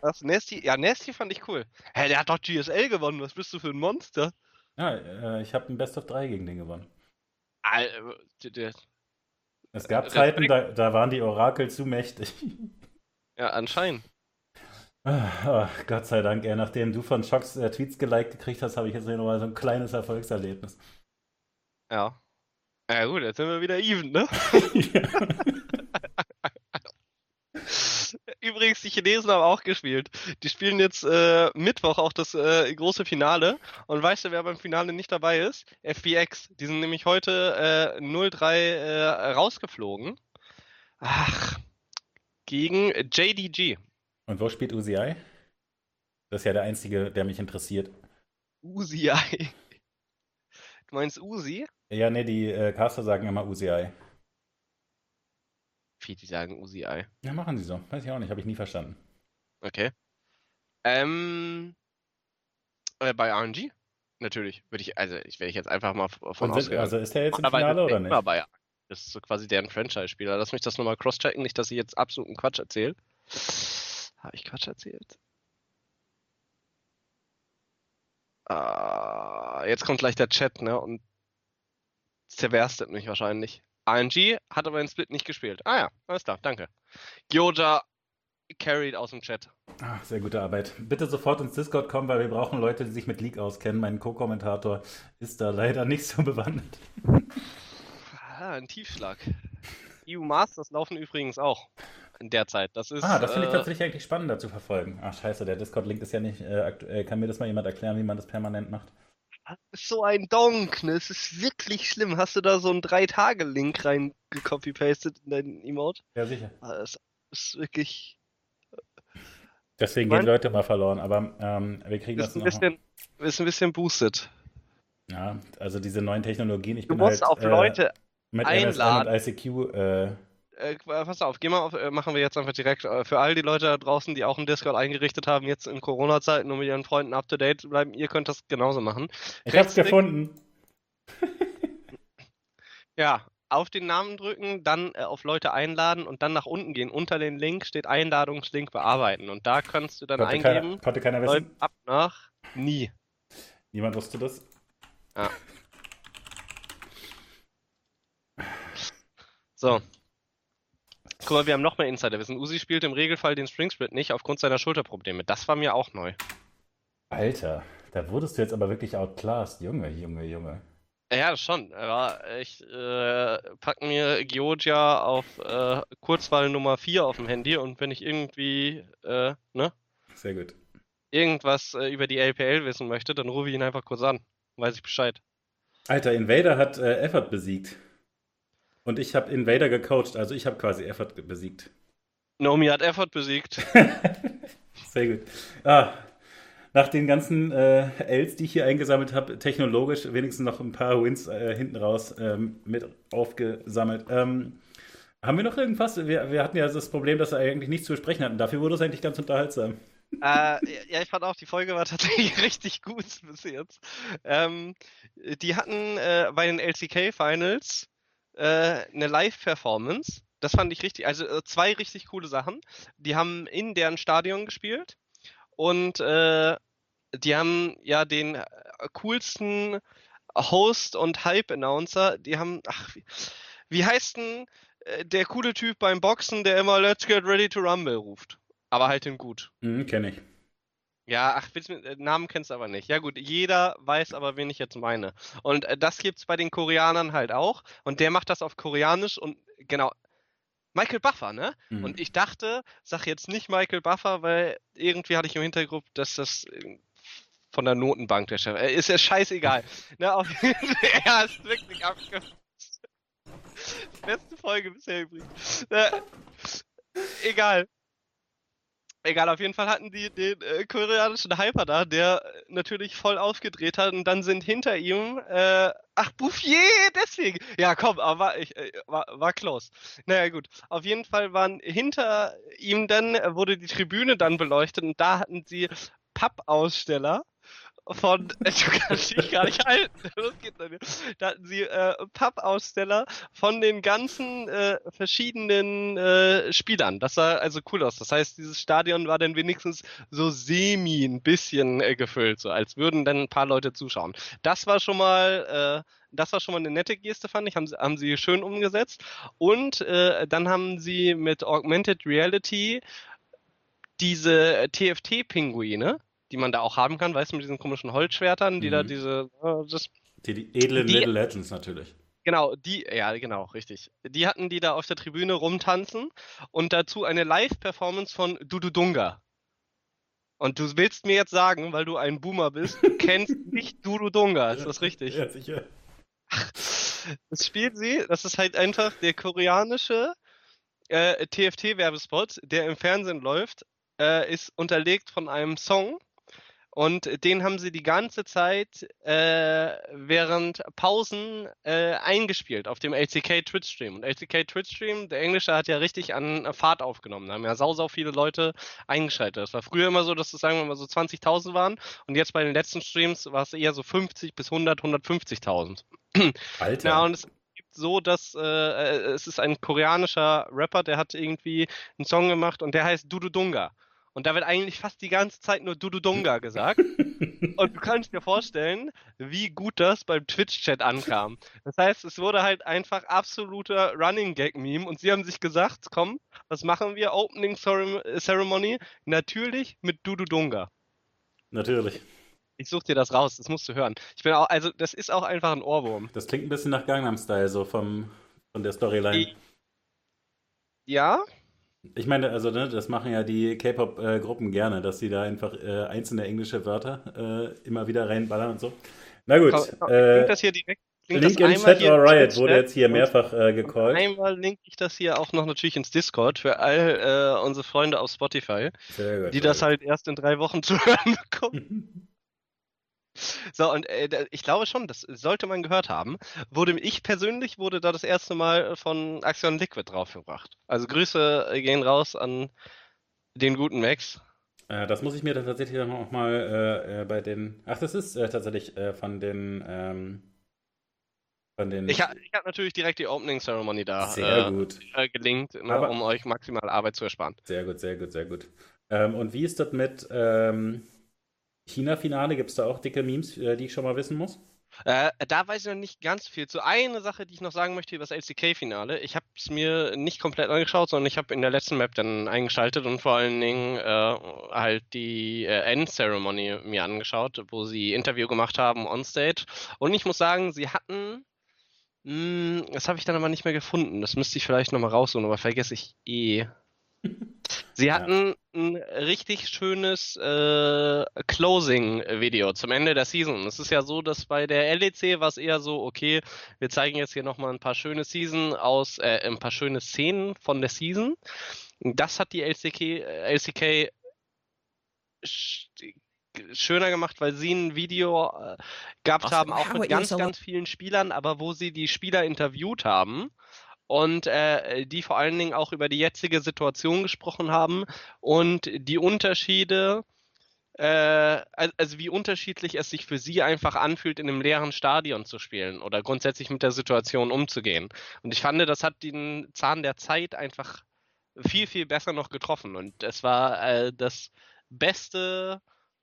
Was, Nasty? Ja, Nasty fand ich cool. Hä, der hat doch GSL gewonnen. Was bist du für ein Monster? Ja, äh, ich habe ein Best of 3 gegen den gewonnen. Al- der- Es gab Respekt. Zeiten, da, da waren die Orakel zu mächtig. Ja, anscheinend. Ah, Gott sei Dank, ey, nachdem du von Schocks äh, Tweets geliked gekriegt hast, habe ich jetzt hier nochmal so ein kleines Erfolgserlebnis. Ja. Ja gut, jetzt sind wir wieder even, ne? Übrigens, die Chinesen haben auch gespielt. Die spielen jetzt äh, Mittwoch auch das äh, große Finale. Und weißt du, wer beim Finale nicht dabei ist? FBX. Die sind nämlich heute äh, 0-3 äh, rausgeflogen. Ach. Gegen JDG. Und wo spielt UCI? Das ist ja der einzige, der mich interessiert. Uzi. Du meinst Uzi? Ja, nee, die äh, Caster sagen immer UCI. Wie die sagen Uzi. Ja, machen sie so. Weiß ich auch nicht, habe ich nie verstanden. Okay. Ähm, äh, bei RNG? Natürlich. Würde ich, also ich werde ich jetzt einfach mal von Und sind, ausgehen. also ist der jetzt im Finale oder nicht? bei. Das ist so quasi deren Franchise-Spieler. Lass mich das nochmal cross-checken, nicht, dass ich jetzt absoluten Quatsch erzähle. Habe ich Quatsch erzählt? Ah, jetzt kommt gleich der Chat, ne? Und zerberstet mich wahrscheinlich. RNG hat aber den Split nicht gespielt. Ah ja, alles klar, danke. Gyoja carried aus dem Chat. Ach, sehr gute Arbeit. Bitte sofort ins Discord kommen, weil wir brauchen Leute, die sich mit League auskennen. Mein Co-Kommentator ist da leider nicht so bewandert. Ah, ein Tiefschlag. EU Masters laufen übrigens auch in der Zeit. Das ist. Ah, das finde ich äh, tatsächlich eigentlich spannender zu verfolgen. Ach, scheiße, der Discord-Link ist ja nicht äh, aktuell. Kann mir das mal jemand erklären, wie man das permanent macht? das ist so ein Donk, ne? Es ist wirklich schlimm. Hast du da so einen Drei-Tage-Link rein gecopy-pastet in deinen Emote? Ja, sicher. Ah, Das ist wirklich. Deswegen Mein- gehen Leute mal verloren, aber ähm, wir kriegen das Ist ein noch. bisschen, ist ein bisschen boosted. Ja, also diese neuen Technologien. Ich Du bin musst halt auf äh, Leute. mit einladen. MSN und ICQ. Äh, Äh, pass auf, geh mal auf, äh, machen wir jetzt einfach direkt äh, für all die Leute da draußen, die auch einen Discord eingerichtet haben, jetzt in Corona-Zeiten, um mit ihren Freunden up to date zu bleiben. Ihr könnt das genauso machen. ich hab's gefunden. Ja, auf den Namen drücken, dann äh, auf Leute einladen und dann nach unten gehen. Unter den Link steht Einladungslink bearbeiten. Und da kannst du dann Konnte eingeben, keiner, konnte keiner wissen. ab nach nie. Niemand wusste das. So. Guck mal, wir haben noch mehr Insiderwissen. Usi spielt im Regelfall den Spring Split nicht aufgrund seiner Schulterprobleme. Das war mir auch neu. Alter, da wurdest du jetzt aber wirklich outclassed. Junge, Junge, Junge. Ja, schon. Aber ich äh, pack mir Georgia auf äh, Kurzwahl Nummer 4 auf dem Handy und wenn ich irgendwie äh, ne, Sehr gut. irgendwas äh, über die LPL wissen möchte, dann rufe ich ihn einfach kurz an. Weiß ich Bescheid. Alter, Invader hat äh, Effort besiegt. Und ich habe Invader gecoacht, also ich habe quasi Effort besiegt. Nomi hat Effort besiegt. Sehr gut. Ah, nach den ganzen äh, Ls, die ich hier eingesammelt habe, technologisch wenigstens noch ein paar Wins äh, hinten raus ähm, mit aufgesammelt. Ähm, haben wir noch irgendwas? Wir, wir hatten ja das Problem, dass wir eigentlich nichts zu besprechen hatten. Dafür wurde es eigentlich ganz unterhaltsam. äh, ja, ich fand auch, die Folge war tatsächlich richtig gut bis jetzt. Ähm, die hatten äh, bei den LCK Finals äh, eine Live-Performance. Das fand ich richtig, also äh, zwei richtig coole Sachen. Die haben in deren Stadion gespielt und äh, die haben ja den äh, coolsten Host und Hype-Announcer. Die haben, ach, wie, wie heißt denn äh, der coole Typ beim Boxen, der immer Let's get ready to rumble ruft? Aber halt den gut. Mhm, Kenne ich. Ja, ach, äh, Namen kennst du aber nicht. Ja gut, jeder weiß aber, wen ich jetzt meine. Und äh, das gibt's bei den Koreanern halt auch. Und der macht das auf Koreanisch und genau. Michael Buffer, ne? Mhm. Und ich dachte, sag jetzt nicht Michael Buffer, weil irgendwie hatte ich im Hintergrund, dass das äh, von der Notenbank der Chef. Äh, ist ja scheißegal. ne, auf, ja, ist wirklich abgefuckt. Beste Folge bisher übrigens. Äh, egal. Egal, auf jeden Fall hatten die den äh, koreanischen Hyper da, der äh, natürlich voll aufgedreht hat und dann sind hinter ihm, äh, ach, Bouffier, deswegen. Ja, komm, aber war, ich, äh, war, war close. Naja, gut. Auf jeden Fall waren hinter ihm dann, äh, wurde die Tribüne dann beleuchtet und da hatten sie Pappaussteller von, du kannst dich gar nicht halten. Was geht denn hier? Da hatten sie äh, Pappaussteller von den ganzen äh, verschiedenen äh, Spielern. Das sah also cool aus. Das heißt, dieses Stadion war dann wenigstens so semi ein bisschen äh, gefüllt, so als würden dann ein paar Leute zuschauen. Das war schon mal, äh, das war schon mal eine nette Geste, fand ich. Haben sie, haben sie schön umgesetzt. Und äh, dann haben sie mit Augmented Reality diese TFT-Pinguine, die man da auch haben kann, weißt du, mit diesen komischen Holzschwertern, die da Mhm. diese, äh, das Die, die edlen Die- Little Legends natürlich. Genau, die, ja, genau, richtig. Die hatten die da auf der Tribüne rumtanzen und dazu eine Live-Performance von Dudu Dunga. Und du willst mir jetzt sagen, weil du ein Boomer bist, du kennst nicht Dudu Dunga, ist das richtig? Ja, sicher. Das spielt sie, das ist halt einfach der koreanische äh, TFT-Werbespot, der im Fernsehen läuft, äh, ist unterlegt von einem Song. Und den haben sie die ganze Zeit äh, während Pausen äh, eingespielt auf dem LCK Twitch-Stream. Und LCK Twitch-Stream, der Englische hat ja richtig an Fahrt aufgenommen. Da haben ja sau, sau viele Leute eingeschaltet. Das war früher immer so, dass es, sagen wir mal, so 20.000 waren. Und jetzt bei den letzten Streams war es eher so 50 bis 100, 150.000. Alter. Ja, und es gibt so, dass äh, äh, es ist ein koreanischer Rapper, der hat irgendwie einen Song gemacht und der heißt Dudu Dunga. Und da wird eigentlich fast die ganze Zeit nur Dudu Dunga gesagt. Und du kannst dir vorstellen, wie gut das beim Twitch-Chat ankam. Das heißt, es wurde halt einfach absoluter Running Gag-Meme und sie haben sich gesagt, komm, was machen wir? Opening Cerem- Ceremony? Natürlich mit Dudu Dunga. Natürlich. Ich such dir das raus, das musst du hören. Ich bin auch, also das ist auch einfach ein Ohrwurm. Das klingt ein bisschen nach Gangnam Style, so vom, von der Storyline. Ja, Ich meine, also ne, das machen ja die K-Pop-Gruppen gerne, dass sie da einfach äh, einzelne englische Wörter äh, immer wieder reinballern und so. Na gut, Komm, äh, link das hier direkt. Link Link das in Chat or Riot wurde jetzt hier mehrfach äh, gecallt. Einmal link ich das hier auch noch natürlich ins Discord für all äh, unsere Freunde auf Spotify, gut. die das halt erst in drei Wochen zu hören bekommen. So, und äh, ich glaube schon, das sollte man gehört haben. Wurde, ich persönlich wurde da das erste Mal von Axion Liquid draufgebracht. Also Grüße gehen raus an den guten Max. Äh, das muss ich mir dann tatsächlich dann auch mal äh, äh, bei den. Ach, das ist äh, tatsächlich äh, von den. Ähm, von den. Ich, ha- ich habe natürlich direkt die Opening Ceremony da sehr äh, gut. äh, gelinkt, ne, Aber- um euch maximal Arbeit zu ersparen. Sehr gut, sehr gut, sehr gut. Ähm, und wie ist das mit ähm, China-Finale? Gibt es da auch dicke Memes, äh, die ich schon mal wissen muss? Äh, da weiß ich noch nicht ganz viel. Zu eine Sache, die ich noch sagen möchte über das LCK-Finale. Ich habe es mir nicht komplett angeschaut, sondern ich habe in der letzten Map dann eingeschaltet und vor allen Dingen äh, halt die äh, End-Ceremony mir angeschaut, wo sie Interview gemacht haben on Stage. Und ich muss sagen, sie hatten. Mh, das habe ich dann aber nicht mehr gefunden. Das müsste ich vielleicht nochmal raussuchen, aber vergesse ich eh. Sie Ja. Ein richtig schönes äh, Closing-Video zum Ende der Season. Es ist ja so, dass bei der LEC war es eher so, okay, wir zeigen jetzt hier nochmal ein paar schöne Season aus, äh, ein paar schöne Szenen von der Season. Das hat die LCK, äh, LCK sch- schöner gemacht, weil sie ein Video äh, gehabt Also, haben, auch mit it ganz, ganz vielen Spielern, aber wo sie die Spieler interviewt haben und äh, die vor allen Dingen auch über die jetzige Situation gesprochen haben und die Unterschiede, äh, al- also wie unterschiedlich es sich für sie einfach anfühlt, in einem leeren Stadion zu spielen oder grundsätzlich mit der Situation umzugehen. Und ich fand, das hat den Zahn der Zeit einfach viel, viel besser noch getroffen. Und es war äh, das beste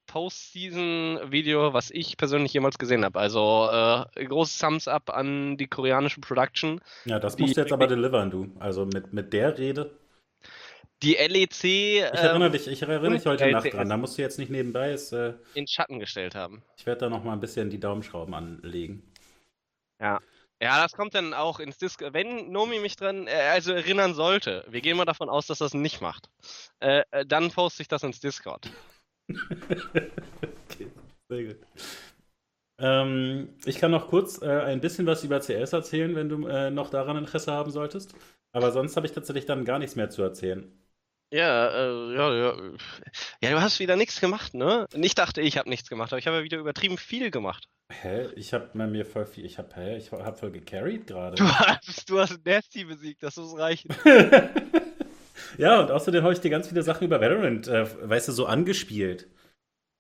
Postseason-Video, was ich persönlich jemals gesehen habe. Also äh, großes Thumbs up an die koreanische Production. Ja, das Die- musst du jetzt aber delivern, du. Also mit, mit der Rede. Die LEC Ich erinnere ähm, dich, ich erinnere dich heute Nacht LCS. dran. Da musst du jetzt nicht nebenbei. Ist, äh, in Schatten gestellt haben. ich werde da noch mal ein bisschen die Daumenschrauben anlegen. Ja. Ja, das kommt dann auch ins Disc. Wenn Nomi mich dran, äh, also erinnern sollte, wir gehen mal davon aus, dass das nicht macht, äh, äh, dann poste ich das ins Discord. Okay, sehr gut. Ähm, ich kann noch kurz äh, ein bisschen was über CS erzählen, wenn du äh, noch daran Interesse haben solltest. Aber sonst habe ich tatsächlich dann gar nichts mehr zu erzählen. Ja, äh, ja, ja. Ja, du hast wieder nichts gemacht, ne? Ich dachte, ich habe nichts gemacht, aber ich habe ja wieder übertrieben viel gemacht. Hä? Ich habe mir voll viel. Ich habe hä? Ich habe voll gecarried gerade. Du hast, du hast Nasty besiegt, das muss reichen. ja, und außerdem habe ich dir ganz viele Sachen über Valorant, äh, weißt du, so angespielt.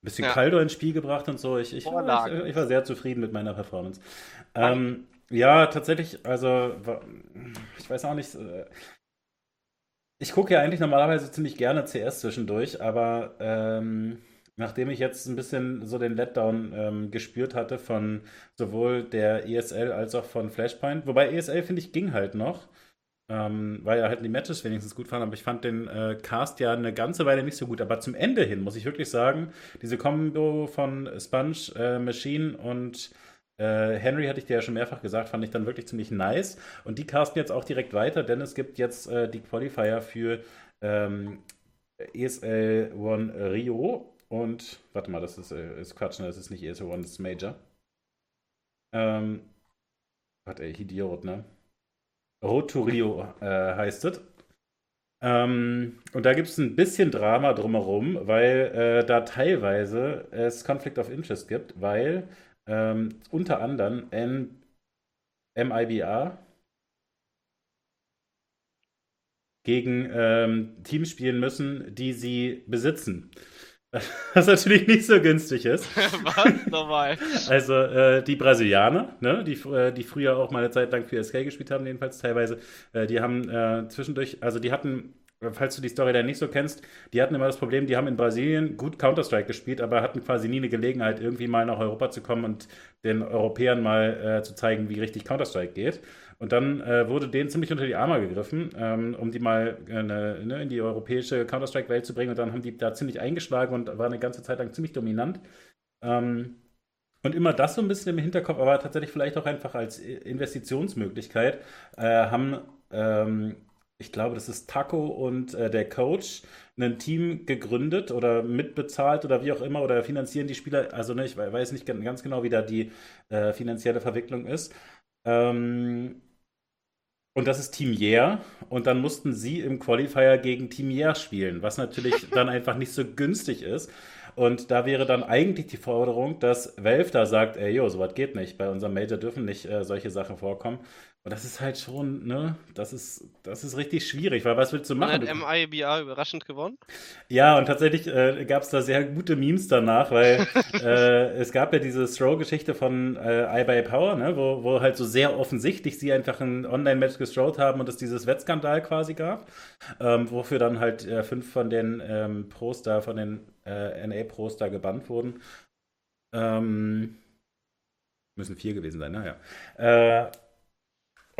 Ein bisschen Ja. Kaldo ins Spiel gebracht und so. Ich, ich, ich, ich war sehr zufrieden mit meiner Performance. Ähm, ja, tatsächlich, also, ich weiß auch nicht. äh, Ich gucke ja eigentlich normalerweise ziemlich gerne CS zwischendurch, aber ähm, nachdem ich jetzt ein bisschen so den Letdown ähm, gespürt hatte von sowohl der ESL als auch von Flashpoint, wobei ESL finde ich ging halt noch, ähm, weil ja halt die Matches wenigstens gut waren, aber ich fand den äh, Cast ja eine ganze Weile nicht so gut. Aber zum Ende hin muss ich wirklich sagen, diese Kombo von Sponge, äh, Machine und äh, Henry hatte ich dir ja schon mehrfach gesagt, fand ich dann wirklich ziemlich nice. Und die casten jetzt auch direkt weiter, denn es gibt jetzt äh, die Qualifier für ähm, ESL One Rio und warte mal, das ist, äh, ist Quatsch, ne? das ist nicht ESL One, das ist Major. Ähm, warte, ey, Idiot, ne? Road to Rio äh, heißt es. Ähm, und da gibt es ein bisschen Drama drumherum, weil äh, da teilweise es Conflict of Interest gibt, weil ähm, unter anderem M MIBA gegen ähm, Teams spielen müssen, die sie besitzen. Was natürlich nicht so günstig ist. Was? Nochmal. Also äh, die Brasilianer, ne, die, äh, die früher auch mal eine Zeit lang für SK gespielt haben, jedenfalls teilweise, äh, die haben äh, zwischendurch, also die hatten, falls du die Story da nicht so kennst, die hatten immer das Problem, die haben in Brasilien gut Counter-Strike gespielt, aber hatten quasi nie eine Gelegenheit, irgendwie mal nach Europa zu kommen und den Europäern mal äh, zu zeigen, wie richtig Counter-Strike geht. Und dann äh, wurde denen ziemlich unter die Arme gegriffen, ähm, um die mal äh, ne, ne, in die europäische Counter-Strike-Welt zu bringen. Und dann haben die da ziemlich eingeschlagen und waren eine ganze Zeit lang ziemlich dominant. Ähm, und immer das so ein bisschen im Hinterkopf, aber tatsächlich vielleicht auch einfach als Investitionsmöglichkeit, äh, haben, ähm, ich glaube, das ist Taco und äh, der Coach, ein Team gegründet oder mitbezahlt oder wie auch immer oder finanzieren die Spieler, also ne, ich we- weiß nicht gan- ganz genau, wie da die äh, finanzielle Verwicklung ist. Ähm, und das ist Team Yeah. Und dann mussten sie im Qualifier gegen Team Yeah spielen, was natürlich dann einfach nicht so günstig ist. Und da wäre dann eigentlich die Forderung, dass Valve da sagt, ey, jo, sowas geht nicht. Bei unserem Major dürfen nicht äh, solche Sachen vorkommen. Und das ist halt schon, ne, das ist, das ist richtig schwierig, weil was willst du Und machen? hat Du- MIBA überraschend gewonnen? ja, und tatsächlich äh, gab es da sehr gute Memes danach, weil äh, es gab ja diese Throw-Geschichte von äh, iBuyPower, ne, wo, wo halt so sehr offensichtlich sie einfach ein Online-Match gestrollt haben und es dieses Wettskandal quasi gab, ähm, wofür dann halt äh, fünf von den ähm, Pros da, von den äh, NA-Pros da gebannt wurden. Ähm, müssen vier gewesen sein, naja. Äh,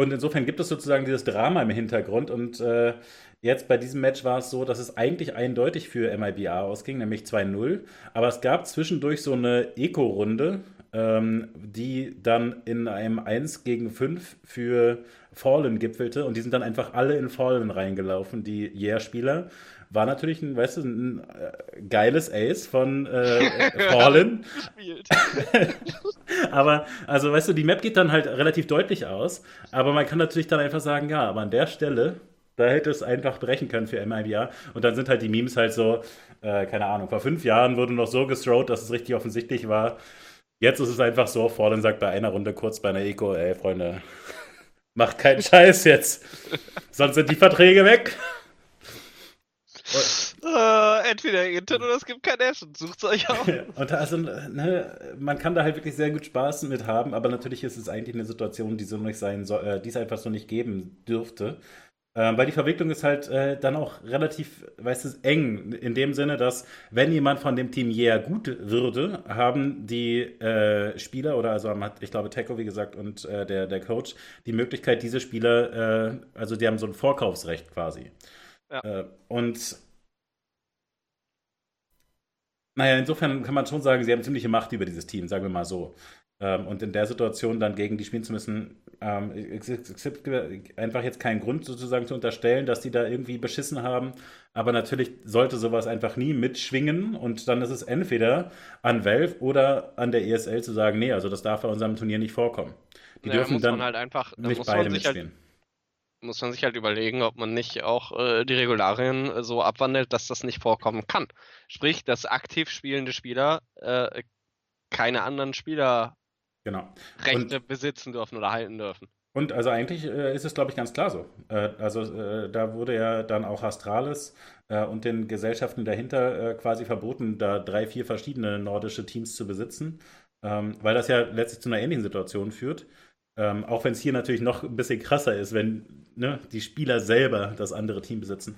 und insofern gibt es sozusagen dieses Drama im Hintergrund und äh, Jetzt bei diesem Match war es so, dass es eigentlich eindeutig für MIBA ausging, nämlich 2-0. Aber es gab zwischendurch so eine Eco-Runde, ähm, die dann in einem 1 gegen 5 für Fallen gipfelte. Und die sind dann einfach alle in Fallen reingelaufen, die Yeah-Spieler. War natürlich ein, weißt du, ein äh, geiles Ace von äh, Fallen. Spielt. aber, also, weißt du, die Map geht dann halt relativ deutlich aus. Aber man kann natürlich dann einfach sagen, ja, aber an der Stelle Da hätte es einfach brechen können für MIBR. Und dann sind halt die Memes halt so, äh, keine Ahnung, vor fünf Jahren wurde noch so gestrode, dass es richtig offensichtlich war. Jetzt ist es einfach so, Fordham sagt bei einer Runde kurz bei einer Eco, ey, Freunde, macht keinen Scheiß jetzt. Sonst sind die Verträge weg. Äh, entweder Intern oder es gibt kein Essen. Sucht's euch aus. Und also, ne, man kann da halt wirklich sehr gut Spaß mit haben, aber natürlich ist es eigentlich eine Situation, die so nicht sein soll, äh, die es einfach so nicht geben dürfte. Ähm, weil die Verwicklung ist halt äh, dann auch relativ, weißt du, eng. In dem Sinne, dass wenn jemand von dem Team jäher gut würde, haben die äh, Spieler oder also ich glaube Teco, wie gesagt, und äh, der, der Coach die Möglichkeit, diese Spieler, äh, also die haben so ein Vorkaufsrecht quasi. Ja. Äh, und naja, insofern kann man schon sagen, sie haben ziemliche Macht über dieses Team, sagen wir mal so. Ähm, und in der Situation dann gegen die spielen zu müssen, ähm, es gibt einfach jetzt keinen Grund sozusagen zu unterstellen, dass die da irgendwie beschissen haben. Aber natürlich sollte sowas einfach nie mitschwingen und dann ist es entweder an Valve oder an der ESL zu sagen, nee, also das darf bei unserem Turnier nicht vorkommen. Die Ja, dürfen dann halt einfach, nicht beide halt mitspielen. Muss man sich halt überlegen, ob man nicht auch äh, die Regularien äh, so abwandelt, dass das nicht vorkommen kann. Sprich, dass aktiv spielende Spieler äh, keine anderen Spielerrechte Genau. besitzen dürfen oder halten dürfen. Und also eigentlich äh, ist es, glaube ich, ganz klar so. Äh, also äh, da wurde ja dann auch Astralis und den Gesellschaften dahinter quasi verboten, da drei, vier verschiedene nordische Teams zu besitzen, ähm, weil das ja letztlich zu einer ähnlichen Situation führt. Ähm, auch wenn es hier natürlich noch ein bisschen krasser ist, wenn ne, die Spieler selber das andere Team besitzen.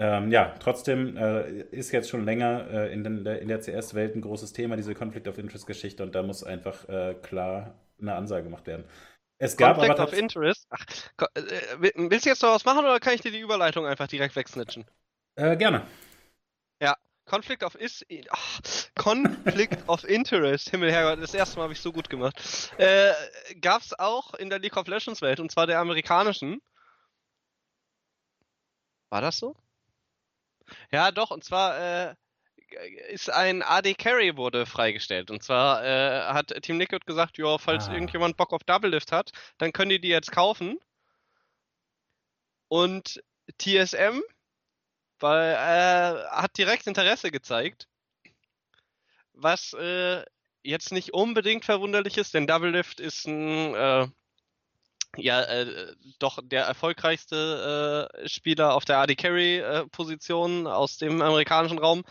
Ähm, ja, trotzdem äh, ist jetzt schon länger äh, in, den, in der CS-Welt ein großes Thema, diese Conflict of Interest-Geschichte, und da muss einfach äh, klar eine Ansage gemacht werden. Es gab Conflict aber of Interest. Ach, äh, will- willst du jetzt noch was machen oder kann ich dir die Überleitung einfach direkt wegsnitchen? äh, gerne. Conflict of is ach, Conflict of Interest, Himmel Herrgott, das erste Mal habe ich so gut gemacht. Äh, gab's auch in der League of Legends Welt und zwar der amerikanischen. War das so? Ja, doch, und zwar äh, ist ein AD Carry wurde freigestellt. Und zwar äh, hat Team Liquid gesagt, ja, falls Ah. irgendjemand Bock auf Double Lift hat, dann können die die jetzt kaufen. Und TSM weil äh, hat direkt Interesse gezeigt, was äh, jetzt nicht unbedingt verwunderlich ist, denn Double Lift ist ein äh, ja äh, doch der erfolgreichste äh, Spieler auf der AD Carry äh, Position aus dem amerikanischen Raum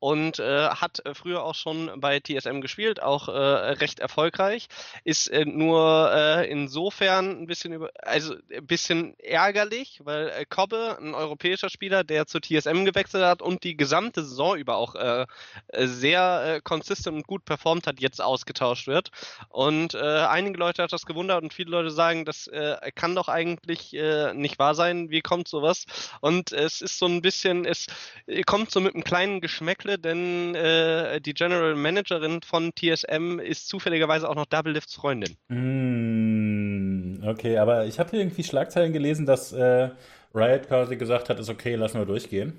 und äh, hat äh, früher auch schon bei TSM gespielt, auch äh, recht erfolgreich. Ist äh, nur äh, insofern ein bisschen über, also ein bisschen ärgerlich, weil äh, Kobbe, ein europäischer Spieler, der zu TSM gewechselt hat und die gesamte Saison über auch äh, äh, sehr äh, consistent und gut performt hat, jetzt ausgetauscht wird. Und äh, einige Leute hat das gewundert und viele Leute sagen, das äh, kann doch eigentlich äh, nicht wahr sein. Wie kommt sowas? Und es ist so ein bisschen, es äh, kommt so mit einem kleinen Geschmäckle, denn äh, die General Managerin von TSM ist zufälligerweise auch noch Double Lifts Freundin. Mm, okay, aber ich habe hier irgendwie Schlagzeilen gelesen, dass äh, Riot quasi gesagt hat, ist okay, lassen wir durchgehen.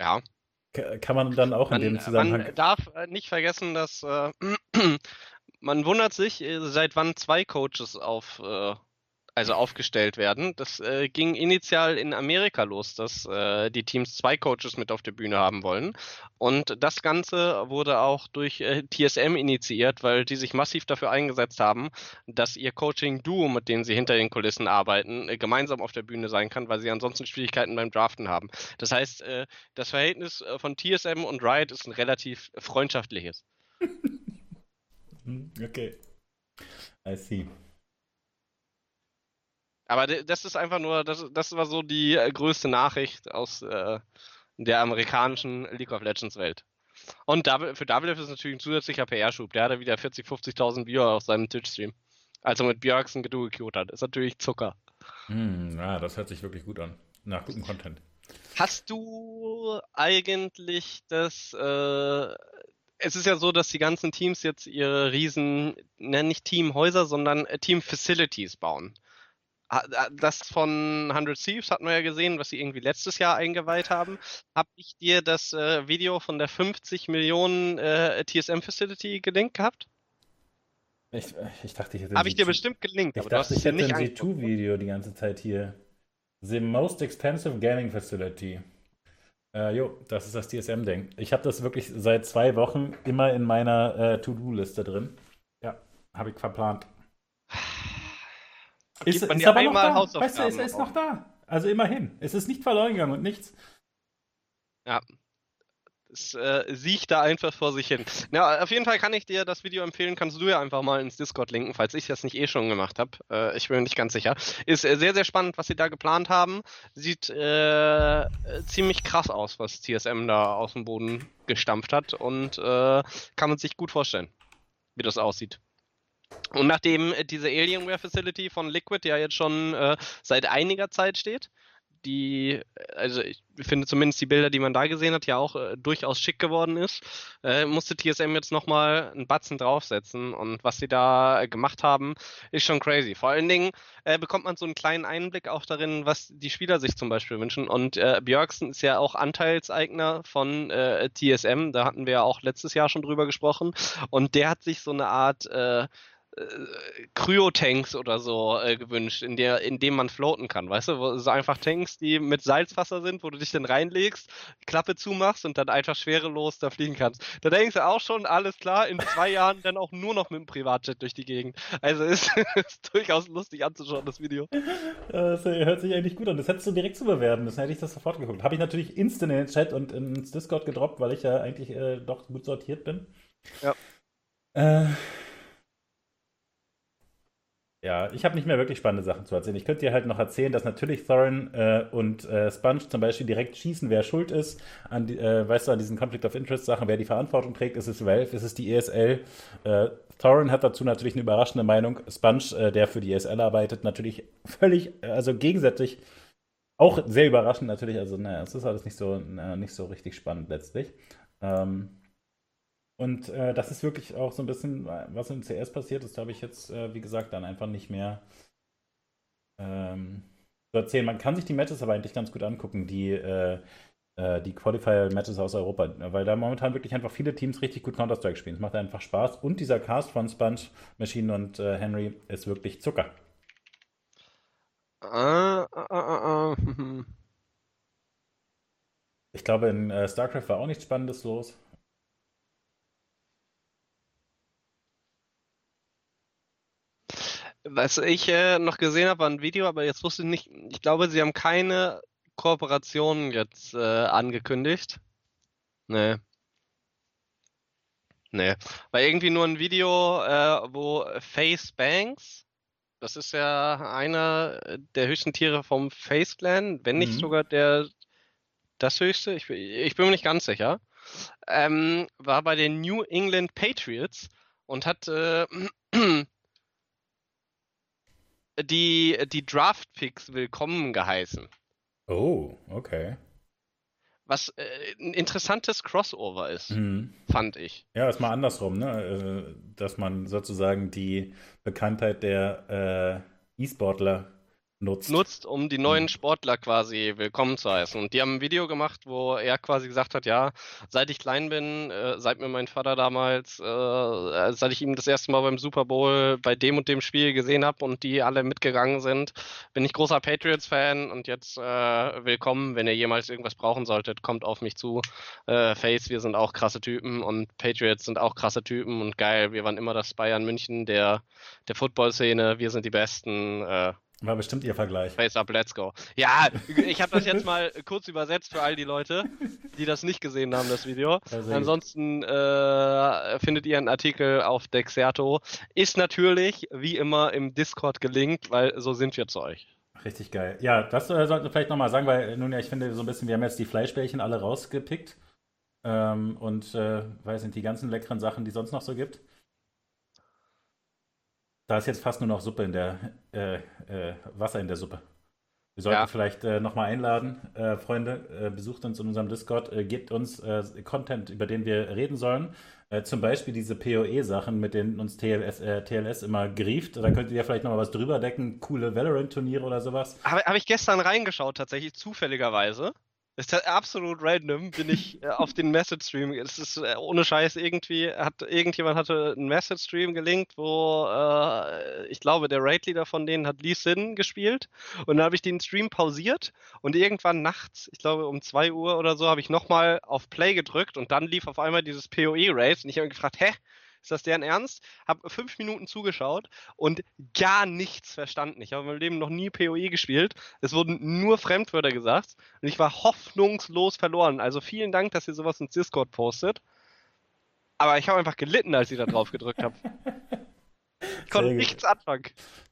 Ja. K kann man dann auch in Man, dem Zusammenhang. man darf äh, nicht vergessen, dass äh, man wundert sich, äh, seit wann zwei Coaches auf äh, also aufgestellt werden. Das äh, ging initial in Amerika los, dass äh, die Teams zwei Coaches mit auf der Bühne haben wollen. Und das Ganze wurde auch durch äh, TSM initiiert, weil die sich massiv dafür eingesetzt haben, dass ihr Coaching-Duo, mit dem sie hinter den Kulissen arbeiten, äh, gemeinsam auf der Bühne sein kann, weil sie ansonsten Schwierigkeiten beim Draften haben. Das heißt, äh, das Verhältnis äh, von TSM und Riot ist ein relativ freundschaftliches. Okay. I see. Aber das ist einfach nur, das, das war so die äh, größte Nachricht aus äh, der amerikanischen League of Legends Welt. Und für WF ist natürlich ein zusätzlicher PR-Schub. Der hatte wieder 40, 50.000 Viewer auf seinem Twitch-Stream. Also mit Björks ein Gedu gecued hat. Ist natürlich Zucker. Hm, ja, das hört sich wirklich gut an. Nach gutem Content. Hast du eigentlich das, äh, es ist ja so, dass die ganzen Teams jetzt ihre riesen, ne, nicht Teamhäuser, sondern äh, Team-Facilities bauen. Das von 100 Thieves hatten wir ja gesehen, was sie irgendwie letztes Jahr eingeweiht haben. Hab ich dir das äh, Video von der 50 Millionen äh, TSM-Facility gelinkt gehabt? Ich, ich dachte, ich hätte Habe ich dir G2 bestimmt gelinkt, Ich aber du hast dachte, ich ja hätte nicht ein angeguckt. G2-Video die ganze Zeit hier. The most expensive gaming facility. Äh, jo, das ist das DSM-Ding. Ich habe das wirklich seit zwei Wochen immer in meiner äh, To-Do-Liste drin. Ja, habe ich verplant. Ist, ist aber noch da. Weißt du, es ist noch da. Also immerhin. Es ist nicht verloren gegangen und nichts. Ja, es äh, sieht da einfach vor sich hin. Ja, auf jeden Fall kann ich dir das Video empfehlen. Kannst du ja einfach mal ins Discord linken, falls ich das nicht eh schon gemacht habe. Äh, ich bin mir nicht ganz sicher. Ist äh, sehr, sehr spannend, was sie da geplant haben. Sieht äh, ziemlich krass aus, was TSM da aus dem Boden gestampft hat. Und äh, kann man sich gut vorstellen, wie das aussieht. Und nachdem diese Alienware Facility von Liquid ja jetzt schon äh, seit einiger Zeit steht, die, also ich finde zumindest die Bilder, die man da gesehen hat, ja auch äh, durchaus schick geworden ist, äh, musste TSM jetzt nochmal einen Batzen draufsetzen. Und was sie da äh, gemacht haben, ist schon crazy. Vor allen Dingen äh, bekommt man so einen kleinen Einblick auch darin, was die Spieler sich zum Beispiel wünschen. Und äh, Björksen ist ja auch Anteilseigner von äh, TSM, da hatten wir ja auch letztes Jahr schon drüber gesprochen. Und der hat sich so eine Art äh, Kryotanks oder so äh, gewünscht, in, der, in dem man floaten kann, weißt du? Wo, so einfach Tanks, die mit Salzwasser sind, wo du dich dann reinlegst, Klappe zumachst und dann einfach schwerelos da fliegen kannst. Da denkst du auch schon, alles klar, in zwei Jahren dann auch nur noch mit dem Privatjet durch die Gegend. Also ist, ist durchaus lustig anzuschauen, das Video. Das hört sich eigentlich gut an. Das hättest du direkt zu bewerben müssen, hätte ich das sofort geguckt. Habe ich natürlich instant in den Chat und ins Discord gedroppt, weil ich ja eigentlich äh, doch gut sortiert bin. Ja. Äh, ja, ich habe nicht mehr wirklich spannende Sachen zu erzählen. Ich könnte dir halt noch erzählen, dass natürlich Thorin äh, und äh, Sponge zum Beispiel direkt schießen, wer schuld ist. An die, äh, weißt du, an diesen Conflict of Interest Sachen, wer die Verantwortung trägt. Ist es Valve, ist es die ESL? Äh, Thorin hat dazu natürlich eine überraschende Meinung. Sponge, äh, der für die ESL arbeitet, natürlich völlig, also gegensätzlich. Auch sehr überraschend natürlich. Also, naja, es ist alles nicht so, na, nicht so richtig spannend letztlich. Ähm, und äh, das ist wirklich auch so ein bisschen, was in CS passiert ist, habe ich jetzt, äh, wie gesagt, dann einfach nicht mehr ähm, zu erzählen. Man kann sich die Matches aber eigentlich ganz gut angucken, die, äh, äh die Qualifier-Matches aus Europa, weil da momentan wirklich einfach viele Teams richtig gut Counter-Strike spielen. Es macht einfach Spaß. Und dieser Cast von Sponge, Machine und äh, Henry ist wirklich Zucker. Uh, uh, uh, ich glaube, in äh, StarCraft war auch nichts Spannendes los. Was ich äh, noch gesehen habe, war ein Video, aber jetzt wusste ich nicht, ich glaube, sie haben keine Kooperationen jetzt äh, angekündigt. Nee. Nee. War irgendwie nur ein Video, äh, wo Face Banks, das ist ja einer der höchsten Tiere vom Face Clan, wenn nicht mhm. sogar der das höchste, ich, ich, bin mir nicht ganz sicher, ähm, war bei den New England Patriots und hat äh, die, die Draft-Picks willkommen geheißen. Oh, okay. Was äh, ein interessantes Crossover ist, mhm. fand ich. Ja, ist mal andersrum, ne? Äh, dass man sozusagen die Bekanntheit der äh, E-Sportler nutzt. Nutzt, um die neuen mhm. Sportler quasi willkommen zu heißen. Und die haben ein Video gemacht, wo er quasi gesagt hat, ja, seit ich klein bin, äh, seit mir mein Vater damals, äh, seit ich ihn das erste Mal beim Super Bowl bei dem und dem Spiel gesehen habe und die alle mitgegangen sind, bin ich großer Patriots-Fan und jetzt äh, willkommen, wenn ihr jemals irgendwas brauchen solltet, kommt auf mich zu. Äh, Face, wir sind auch krasse Typen und Patriots sind auch krasse Typen und geil, wir waren immer das Bayern München der, der Football-Szene, wir sind die Besten. War bestimmt Ihr Vergleich. Face up, let's go. Ja, ich habe das jetzt mal kurz übersetzt für all die Leute, die das nicht gesehen haben, das Video. Also Ansonsten äh, findet ihr einen Artikel auf Dexerto. Ist natürlich, wie immer, im Discord gelinkt, weil so sind wir zu euch. Richtig geil. Ja, das äh, sollten wir vielleicht nochmal sagen, weil nun ja, ich finde so ein bisschen, wir haben jetzt die Fleischbällchen alle rausgepickt. Ähm, und, äh, weiß nicht, die ganzen leckeren Sachen, die es sonst noch so gibt. Da ist jetzt fast nur noch Suppe in der, äh, äh, Wasser in der Suppe. Wir sollten ja. vielleicht äh, nochmal einladen, äh, Freunde, äh, besucht uns in unserem Discord, äh, gebt uns äh, Content, über den wir reden sollen. Zum Beispiel diese PoE-Sachen, mit denen uns TLS, TLS immer grieft. Da könntet ihr vielleicht nochmal was drüber decken, coole Valorant-Turniere oder sowas. Habe hab ich gestern reingeschaut, tatsächlich, zufälligerweise. Ist absolut random, bin ich äh, auf den Message-Stream. Es ist äh, ohne Scheiß irgendwie, hat irgendjemand hatte einen Message-Stream gelinkt, wo äh, ich glaube, der Raid-Leader von denen hat Lee Sin gespielt. Und dann habe ich den Stream pausiert und irgendwann nachts, ich glaube um 2 Uhr oder so, habe ich nochmal auf Play gedrückt und dann lief auf einmal dieses PoE-Raid und ich habe gefragt, hä? Ist das deren Ernst? Hab fünf Minuten zugeschaut und gar nichts verstanden. Ich habe in meinem Leben noch nie PoE gespielt. Es wurden nur Fremdwörter gesagt und ich war hoffnungslos verloren. Also vielen Dank, dass ihr sowas ins Discord postet. Aber ich habe einfach gelitten, als ich da drauf gedrückt habe. Ich konnte nichts anfangen.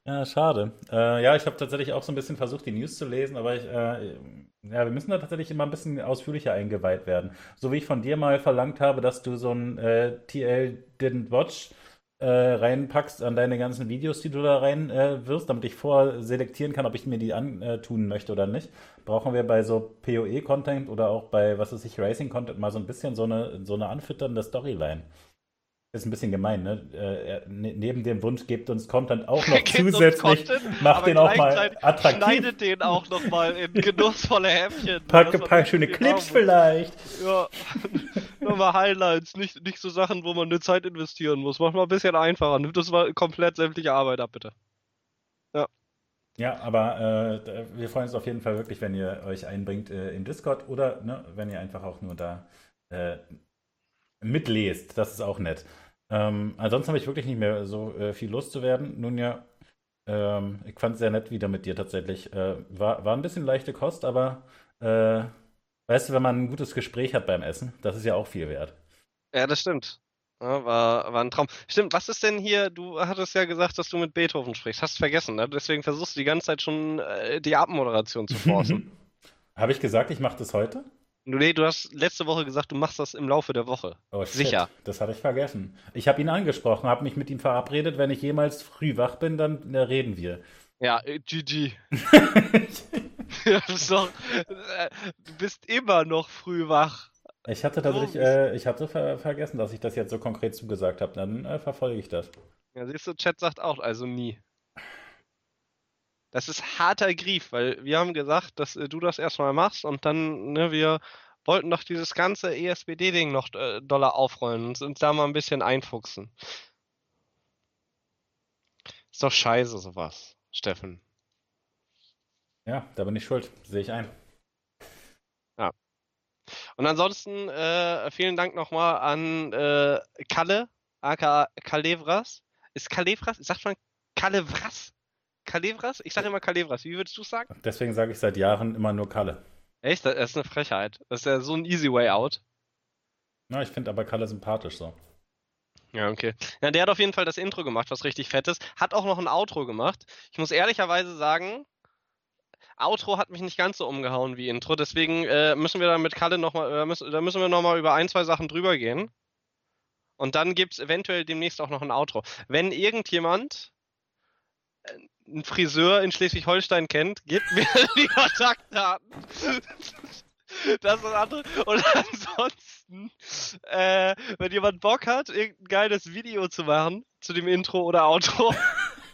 Ja, schade. Äh, ja, ich habe tatsächlich auch so ein bisschen versucht, die News zu lesen, aber ich, äh, ja, wir müssen da tatsächlich immer ein bisschen ausführlicher eingeweiht werden. So wie ich von dir mal verlangt habe, dass du so ein äh, TL Didn't Watch äh, reinpackst an deine ganzen Videos, die du da rein äh, wirst, damit ich vorselektieren kann, ob ich mir die antun möchte oder nicht, brauchen wir bei so PoE-Content oder auch bei, was weiß ich, Racing-Content mal so ein bisschen so eine, so eine anfütternde Storyline. Ist ein bisschen gemein, ne? Äh, ne, neben dem Wunsch, gebt uns Content auch noch zusätzlich, Content, macht den auch mal attraktiv. Schneidet den auch noch mal in genussvolle Häppchen. Pack ein paar schöne Clips vielleicht. Ja, nochmal Highlights, nicht, nicht so Sachen, wo man eine Zeit investieren muss. Mach mal ein bisschen einfacher. Nimmt das mal komplett sämtliche Arbeit ab, bitte. Ja. Ja, aber äh, wir freuen uns auf jeden Fall wirklich, wenn ihr euch einbringt äh, in Discord oder ne, wenn ihr einfach auch nur da äh, mitlest. Das ist auch nett. Ähm, ansonsten habe ich wirklich nicht mehr so äh, viel loszuwerden. Nun ja, ähm, ich fand es sehr nett wieder mit dir tatsächlich. Äh, war, war ein bisschen leichte Kost, aber äh, weißt du, wenn man ein gutes Gespräch hat beim Essen, das ist ja auch viel wert. Ja, das stimmt. Ja, war, war ein Traum. Stimmt, was ist denn hier? Du hattest ja gesagt, dass du mit Beethoven sprichst. Hast vergessen, ne? Deswegen versuchst du die ganze Zeit schon äh, die Abmoderation zu forcen. Habe ich gesagt, ich mache das heute? Nee, du hast letzte Woche gesagt, du machst das im Laufe der Woche. Oh, shit. Sicher. Das hatte ich vergessen. Ich habe ihn angesprochen, habe mich mit ihm verabredet. Wenn ich jemals früh wach bin, dann reden wir. Ja, GG. du, bist doch, äh, du bist immer noch früh wach. Ich hatte tatsächlich, äh, ich hatte ver vergessen, dass ich das jetzt so konkret zugesagt habe. Dann äh, verfolge ich das. Ja, siehst du, Chat sagt auch also nie. Das ist harter Grief, weil wir haben gesagt, dass äh, du das erstmal machst und dann, ne, wir wollten doch dieses ganze ESBD-Ding noch äh, doller aufrollen und uns da mal ein bisschen einfuchsen. Ist doch scheiße, sowas, Steffen. Ja, da bin ich schuld. Sehe ich ein. Ja. Und ansonsten äh, vielen Dank nochmal an äh, Kalle, aka Kalevras. Ist Kalevras? Sagt man Kalevras? Kalevras? Ich sage immer Kalevras. Wie würdest du sagen? Deswegen sage ich seit Jahren immer nur Kalle. Echt? Das ist eine Frechheit. Das ist ja so ein easy way out. Na, ich finde aber Kalle sympathisch so. Ja, okay. Ja, der hat auf jeden Fall das Intro gemacht, was richtig fett ist. Hat auch noch ein Outro gemacht. Ich muss ehrlicherweise sagen, Outro hat mich nicht ganz so umgehauen wie Intro. Deswegen äh, müssen wir da mit Kalle nochmal, äh, müssen, da müssen wir nochmal über ein, zwei Sachen drüber gehen. Und dann gibt es eventuell demnächst auch noch ein Outro. Wenn irgendjemand einen Friseur in Schleswig-Holstein kennt, gebt mir die Kontaktdaten. Das ist andere. Und ansonsten, äh, wenn jemand Bock hat, irgendein geiles Video zu machen zu dem Intro oder Outro,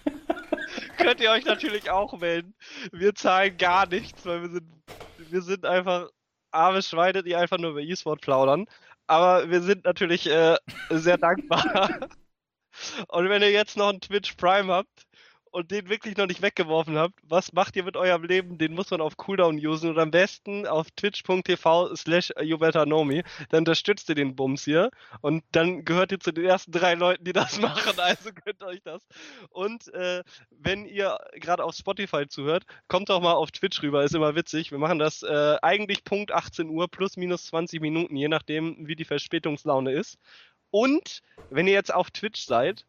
könnt ihr euch natürlich auch melden. Wir zahlen gar nichts, weil wir sind, wir sind einfach arme Schweine, die einfach nur über E-Sport plaudern. Aber wir sind natürlich äh, sehr dankbar. Und wenn ihr jetzt noch einen Twitch Prime habt, und den wirklich noch nicht weggeworfen habt, was macht ihr mit eurem Leben? Den muss man auf Cooldown usen und am besten auf twitch.tv slash youbetternowme. Dann unterstützt ihr den Bums hier und dann gehört ihr zu den ersten drei Leuten, die das machen, also könnt euch das. Und äh, wenn ihr gerade auf Spotify zuhört, kommt doch mal auf Twitch rüber, ist immer witzig. Wir machen das äh, eigentlich Punkt 18 Uhr plus minus 20 Minuten, je nachdem, wie die Verspätungslaune ist. Und wenn ihr jetzt auf Twitch seid,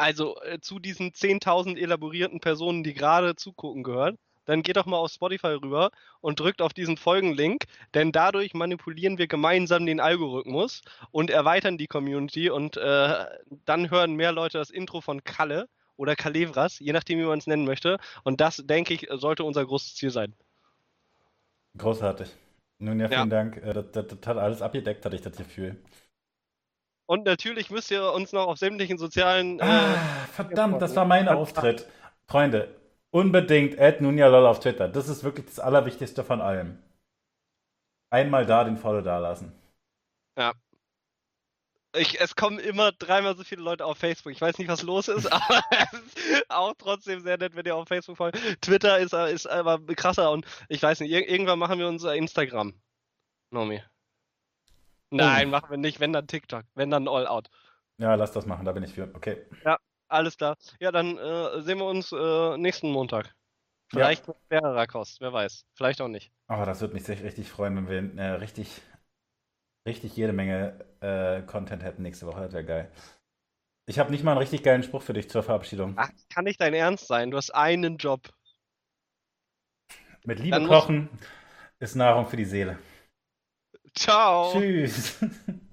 also äh, zu diesen 10.000 elaborierten Personen, die gerade zugucken gehören, dann geht doch mal auf Spotify rüber und drückt auf diesen Folgenlink, denn dadurch manipulieren wir gemeinsam den Algorithmus und erweitern die Community und äh, dann hören mehr Leute das Intro von Kalle oder Kalevras, je nachdem, wie man es nennen möchte. Und das, denke ich, sollte unser großes Ziel sein. Großartig. Nun ja, vielen ja. Dank. Äh, das, das, das, hat alles abgedeckt, hatte ich das Gefühl. Und natürlich müsst ihr uns noch auf sämtlichen sozialen. Äh, ah, verdammt, das war mein Auftritt. Freunde, unbedingt add Nunjalol auf Twitter. Das ist wirklich das Allerwichtigste von allem. Einmal da den Follow da lassen. Ja. Ich, es kommen immer dreimal so viele Leute auf Facebook. Ich weiß nicht, was los ist, aber es ist auch trotzdem sehr nett, wenn ihr auf Facebook folgt. Twitter ist, ist aber krasser und ich weiß nicht, irgendwann machen wir unser Instagram. Nomi. Nein, oh. machen wir nicht. Wenn dann TikTok. Wenn dann All Out. Ja, lass das machen, da bin ich für. Okay. Ja, alles klar. Ja, dann äh, sehen wir uns äh, nächsten Montag. Vielleicht ja. mit schwererer Kost, wer weiß. Vielleicht auch nicht. Aber oh, das würde mich richtig freuen, wenn wir äh, richtig, richtig jede Menge äh, Content hätten nächste Woche. Das wäre geil. Ich habe nicht mal einen richtig geilen Spruch für dich zur Verabschiedung. Ach, kann nicht dein Ernst sein. Du hast einen Job. Mit Liebe kochen ist Nahrung für die Seele. Ciao. Tschüss.